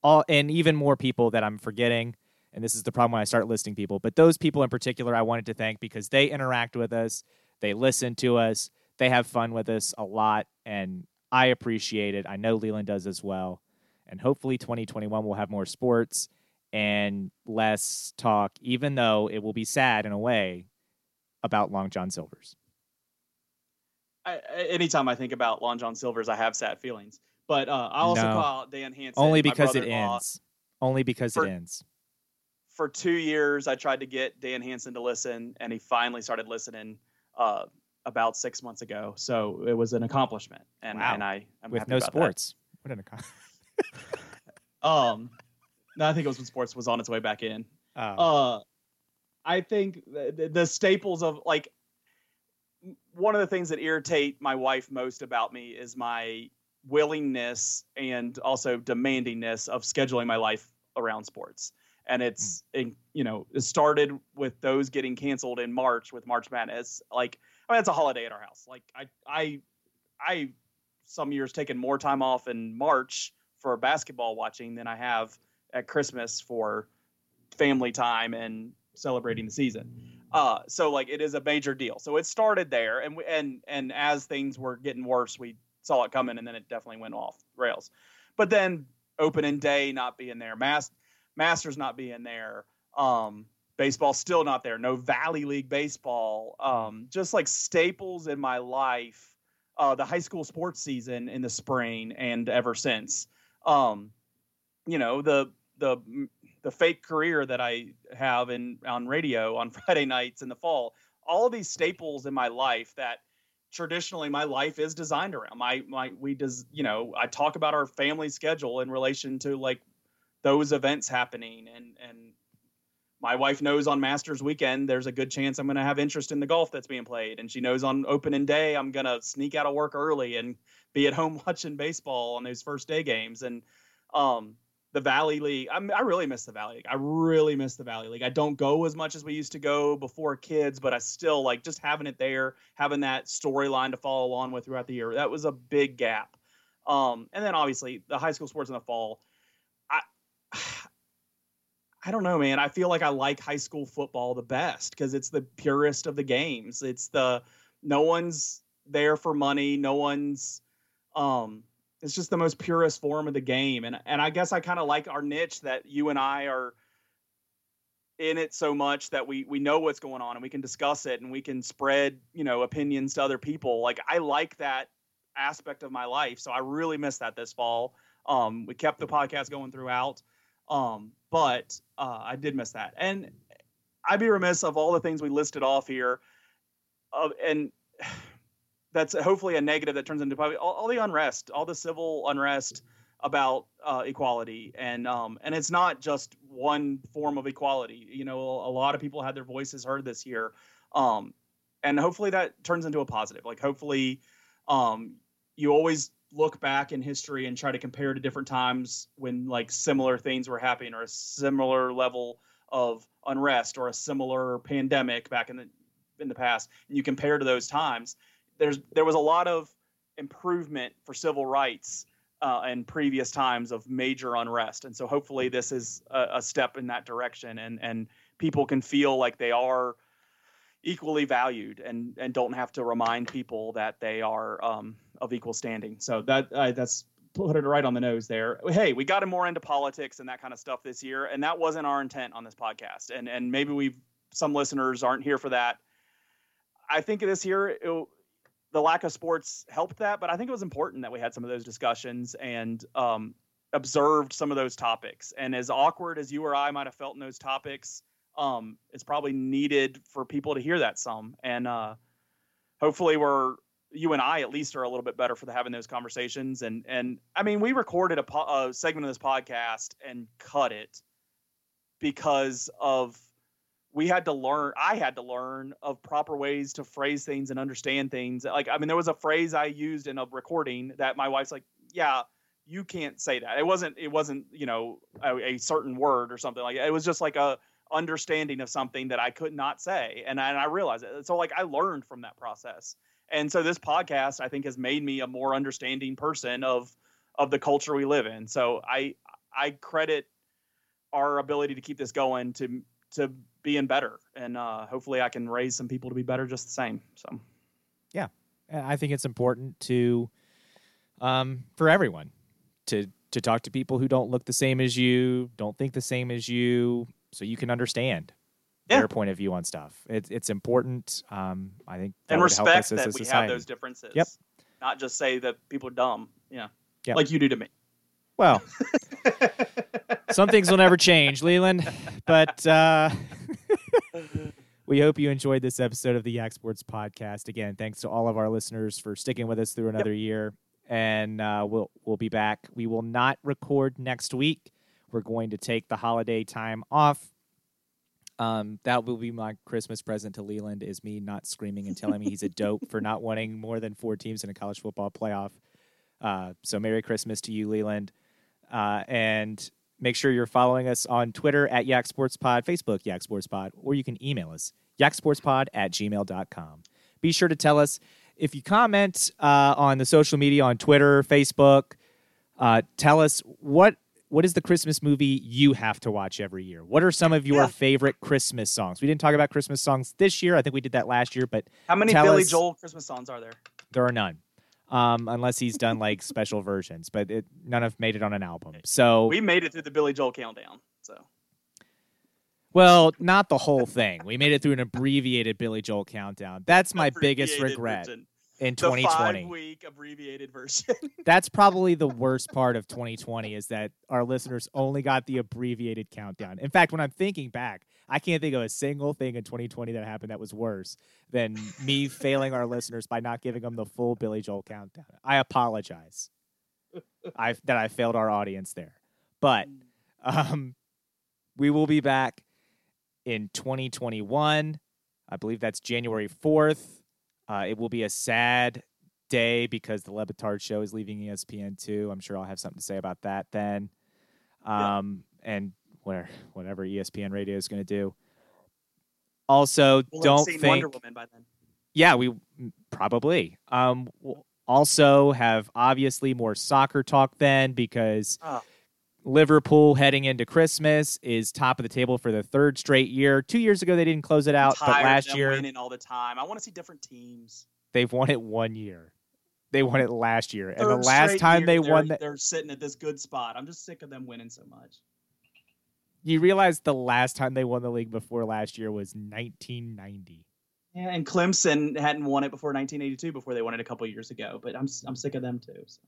All and even more people that I'm forgetting. And this is the problem when I start listing people. But those people in particular, I wanted to thank because they interact with us, they listen to us, they have fun with us a lot, and I appreciate it. I know Leland does as well. And hopefully, 2021 will have more sports and less talk, even though it will be sad in a way about Long John Silver's. I, anytime I think about Long John Silver's, I have sad feelings. But uh, I also No. call out Dan Hansen. Only because it ends. Only because For- it ends. For two years, I tried to get Dan Hansen to listen, and he finally started listening uh, about six months ago. So it was an accomplishment, and, Wow. and I am With happy no about that. sports. What an account. Um, no, I think it was when sports was on its way back in. Oh. Uh, I think the- the staples of like one of the things that irritate my wife most about me is my willingness and also demandingness of scheduling my life around sports. And it's, in, you know, it started with those getting canceled in March with March Madness. Like, I mean, it's a holiday at our house. Like, I, I, I, some years taken more time off in March for basketball watching than I have at Christmas for family time and celebrating the season. Uh, so like it is a major deal. So it started there, and we, and and as things were getting worse, we saw it coming, and then it definitely went off rails. But then opening day not being there, Mas- Masters not being there, um, baseball still not there, no Valley League baseball, um, just like staples in my life. Uh, the high school sports season in the spring and ever since. Um, you know the the the fake career that I have in on radio on Friday nights in the fall. All these staples in my life that traditionally my life is designed around. My my we does you know I talk about our family schedule in relation to like those events happening and and my wife knows on Masters weekend there's a good chance I'm going to have interest in the golf that's being played and she knows on opening day I'm going to sneak out of work early and be at home watching baseball on those first day games and um the Valley League. I, I really miss the Valley League. I really miss the Valley League. I don't go as much as we used to go before kids, but I still like just having it there, having that storyline to follow along with throughout the year. That was a big gap. Um, and then obviously the high school sports in the fall. I don't know, man. I feel like I like high school football the best because it's the purest of the games. It's the no one's there for money. No one's um it's just the most purest form of the game and and I guess I kind of like our niche that you and I are in it so much that we we know what's going on and we can discuss it and we can spread, you know, opinions to other people. Like I like that aspect of my life. So I really miss that this fall. Um we kept the podcast going throughout. Um but uh I did miss that. And I'd be remiss of all the things we listed off here uh, and that's hopefully a negative that turns into probably all, all the unrest, all the civil unrest about uh, equality, and um, and it's not just one form of equality. You know, a lot of people had their voices heard this year, um, and hopefully that turns into a positive. Like hopefully, um, you always look back in history and try to compare to different times when like similar things were happening or a similar level of unrest or a similar pandemic back in the in the past, and you compare to those times there's there was a lot of improvement for civil rights uh, in previous times of major unrest, and so hopefully this is a, a step in that direction, and and people can feel like they are equally valued and and don't have to remind people that they are um, of equal standing. So that uh, that's put it right on the nose there. Hey, we got him more into politics and that kind of stuff this year, and that wasn't our intent on this podcast. And and maybe we've some listeners aren't here for that. I think this year it, the lack of sports helped that, but I think it was important that we had some of those discussions and um, observed some of those topics. And as awkward as you or I might have felt in those topics, um, it's probably needed for people to hear that some. And uh, hopefully, we're you and I at least are a little bit better for having those conversations. And and I mean, we recorded a, po- a segment of this podcast and cut it because of we had to learn. I had to learn of proper ways to phrase things and understand things. Like I mean, there was a phrase I used in a recording that my wife's like, "Yeah, you can't say that." It wasn't. It wasn't. You know, a, a certain word or something like. It was just like a understanding of something that I could not say, and I, and I realized it. So like I learned from that process, and so this podcast I think has made me a more understanding person of of the culture we live in. So I I credit our ability to keep this going to to being better, and uh, hopefully I can raise some people to be better just the same. So yeah, I think it's important to um, for everyone to to talk to people who don't look the same as you, don't think the same as you, so you can understand yeah. their point of view on stuff. It's it's important. Um, I think and respect that we have those differences. Yep. Not just say that people are dumb. Yeah. Yep. Like you do to me. Well, some things will never change, Leland. But uh, we hope you enjoyed this episode of the Yak Sports Podcast. Again, thanks to all of our listeners for sticking with us through another yep. year. And uh, we'll we'll be back. We will not record next week. We're going to take the holiday time off. Um, that will be my Christmas present to Leland is me not screaming and telling me he's a dope for not wanting more than four teams in a college football playoff. Uh, so Merry Christmas to you, Leland. Uh, and make sure you're following us on Twitter at Yak Sports Pod, Facebook Yak Sports Pod, or you can email us yaksportspod at gmail.com. Be sure to tell us if you comment uh, on the social media on Twitter, Facebook, uh, tell us what what is the Christmas movie you have to watch every year? What are some of your yeah. favorite Christmas songs? We didn't talk about Christmas songs this year. I think we did that last year, but how many Billy us, Joel Christmas songs are there? There are none, um, unless he's done like special versions. But it, none have made it on an album. So we made it through the Billy Joel countdown. So. Well, not the whole thing. We made it through an abbreviated Billy Joel countdown. That's my biggest regret. In 2020. five week abbreviated version. That's probably the worst part of 2020 is that our listeners only got the abbreviated countdown. In fact, when I'm thinking back, I can't think of a single thing in 2020 that happened that was worse than me failing our listeners by not giving them the full Billy Joel countdown. I apologize. I that I failed our audience there. But um, we will be back in 2021. I believe that's January 4th. Uh, it will be a sad day because the Le Batard show is leaving ESPN too. I'm sure I'll have something to say about that then. Um, yeah. and where whatever ESPN radio is going to do. Also, we'll don't think Wonder Woman by then. Yeah, we probably. Um, we'll also have obviously more soccer talk then because oh. Liverpool heading into Christmas is top of the table for the third straight year. Two years ago they didn't close it out, but last year winning all the time. I want to see different teams. They've won it one year. They won it last year, third and the last time they won, that they're sitting at this good spot. I'm just sick of them winning so much. You realize the last time they won the league before last year was 1990. Yeah, and Clemson hadn't won it before 1982 before they won it a couple years ago. But I'm I'm sick of them too. So.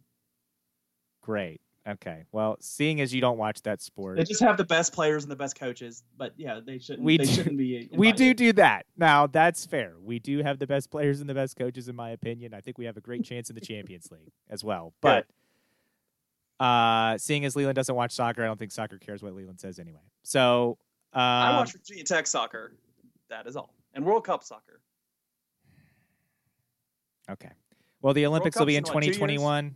Great. Okay. Well, seeing as you don't watch that sport, they just have the best players and the best coaches. But yeah, they shouldn't. We they do, shouldn't be. Invited. We do do that. Now that's fair. We do have the best players and the best coaches, in my opinion. I think we have a great chance in the Champions League as well. But uh, seeing as Leland doesn't watch soccer, I don't think soccer cares what Leland says anyway. So uh, I watch Virginia Tech soccer. That is all, and World Cup soccer. Okay. Well, the Olympics will be in 2021.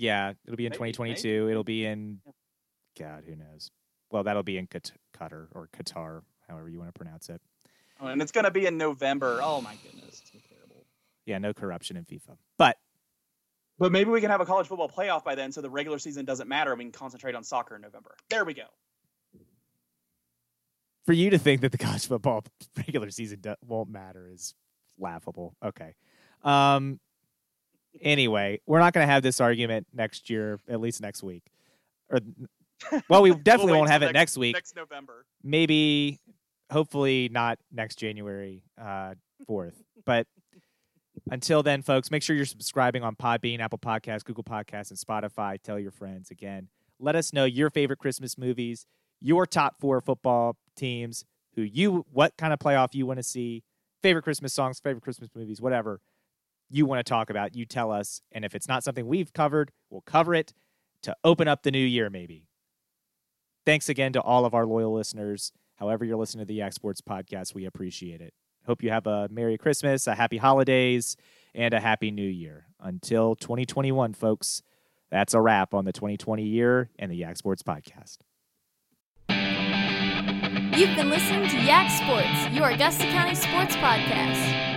Yeah, it'll be in maybe, 2022. Maybe. It'll be in, God, who knows? Well, that'll be in Qatar or Qatar, however you want to pronounce it. Oh, and it's going to be in November. Oh my goodness, it's terrible. Yeah, no corruption in FIFA, but. But maybe we can have a college football playoff by then, so the regular season doesn't matter. We can concentrate on soccer in November. There we go. For you to think that the college football regular season won't matter is laughable. Okay. Um, anyway, we're not going to have this argument next year, at least next week. Or, well, we definitely we'll won't have it next, week. Next November. Maybe, hopefully, not next January uh, fourth. but until then, folks, make sure you're subscribing on Podbean, Apple Podcasts, Google Podcasts, and Spotify. Tell your friends again. Let us know your favorite Christmas movies, your top four football teams, who you, what kind of playoff you want to see, favorite Christmas songs, favorite Christmas movies, whatever you want to talk about, you tell us. And if it's not something we've covered, we'll cover it to open up the new year, maybe. Thanks again to all of our loyal listeners. However, you're listening to the Yak Sports podcast, we appreciate it. Hope you have a Merry Christmas, a Happy Holidays, and a Happy New Year. Until 2021, folks, that's a wrap on the 2020 year and the Yak Sports podcast. You've been listening to Yak Sports, your Augusta County sports podcast.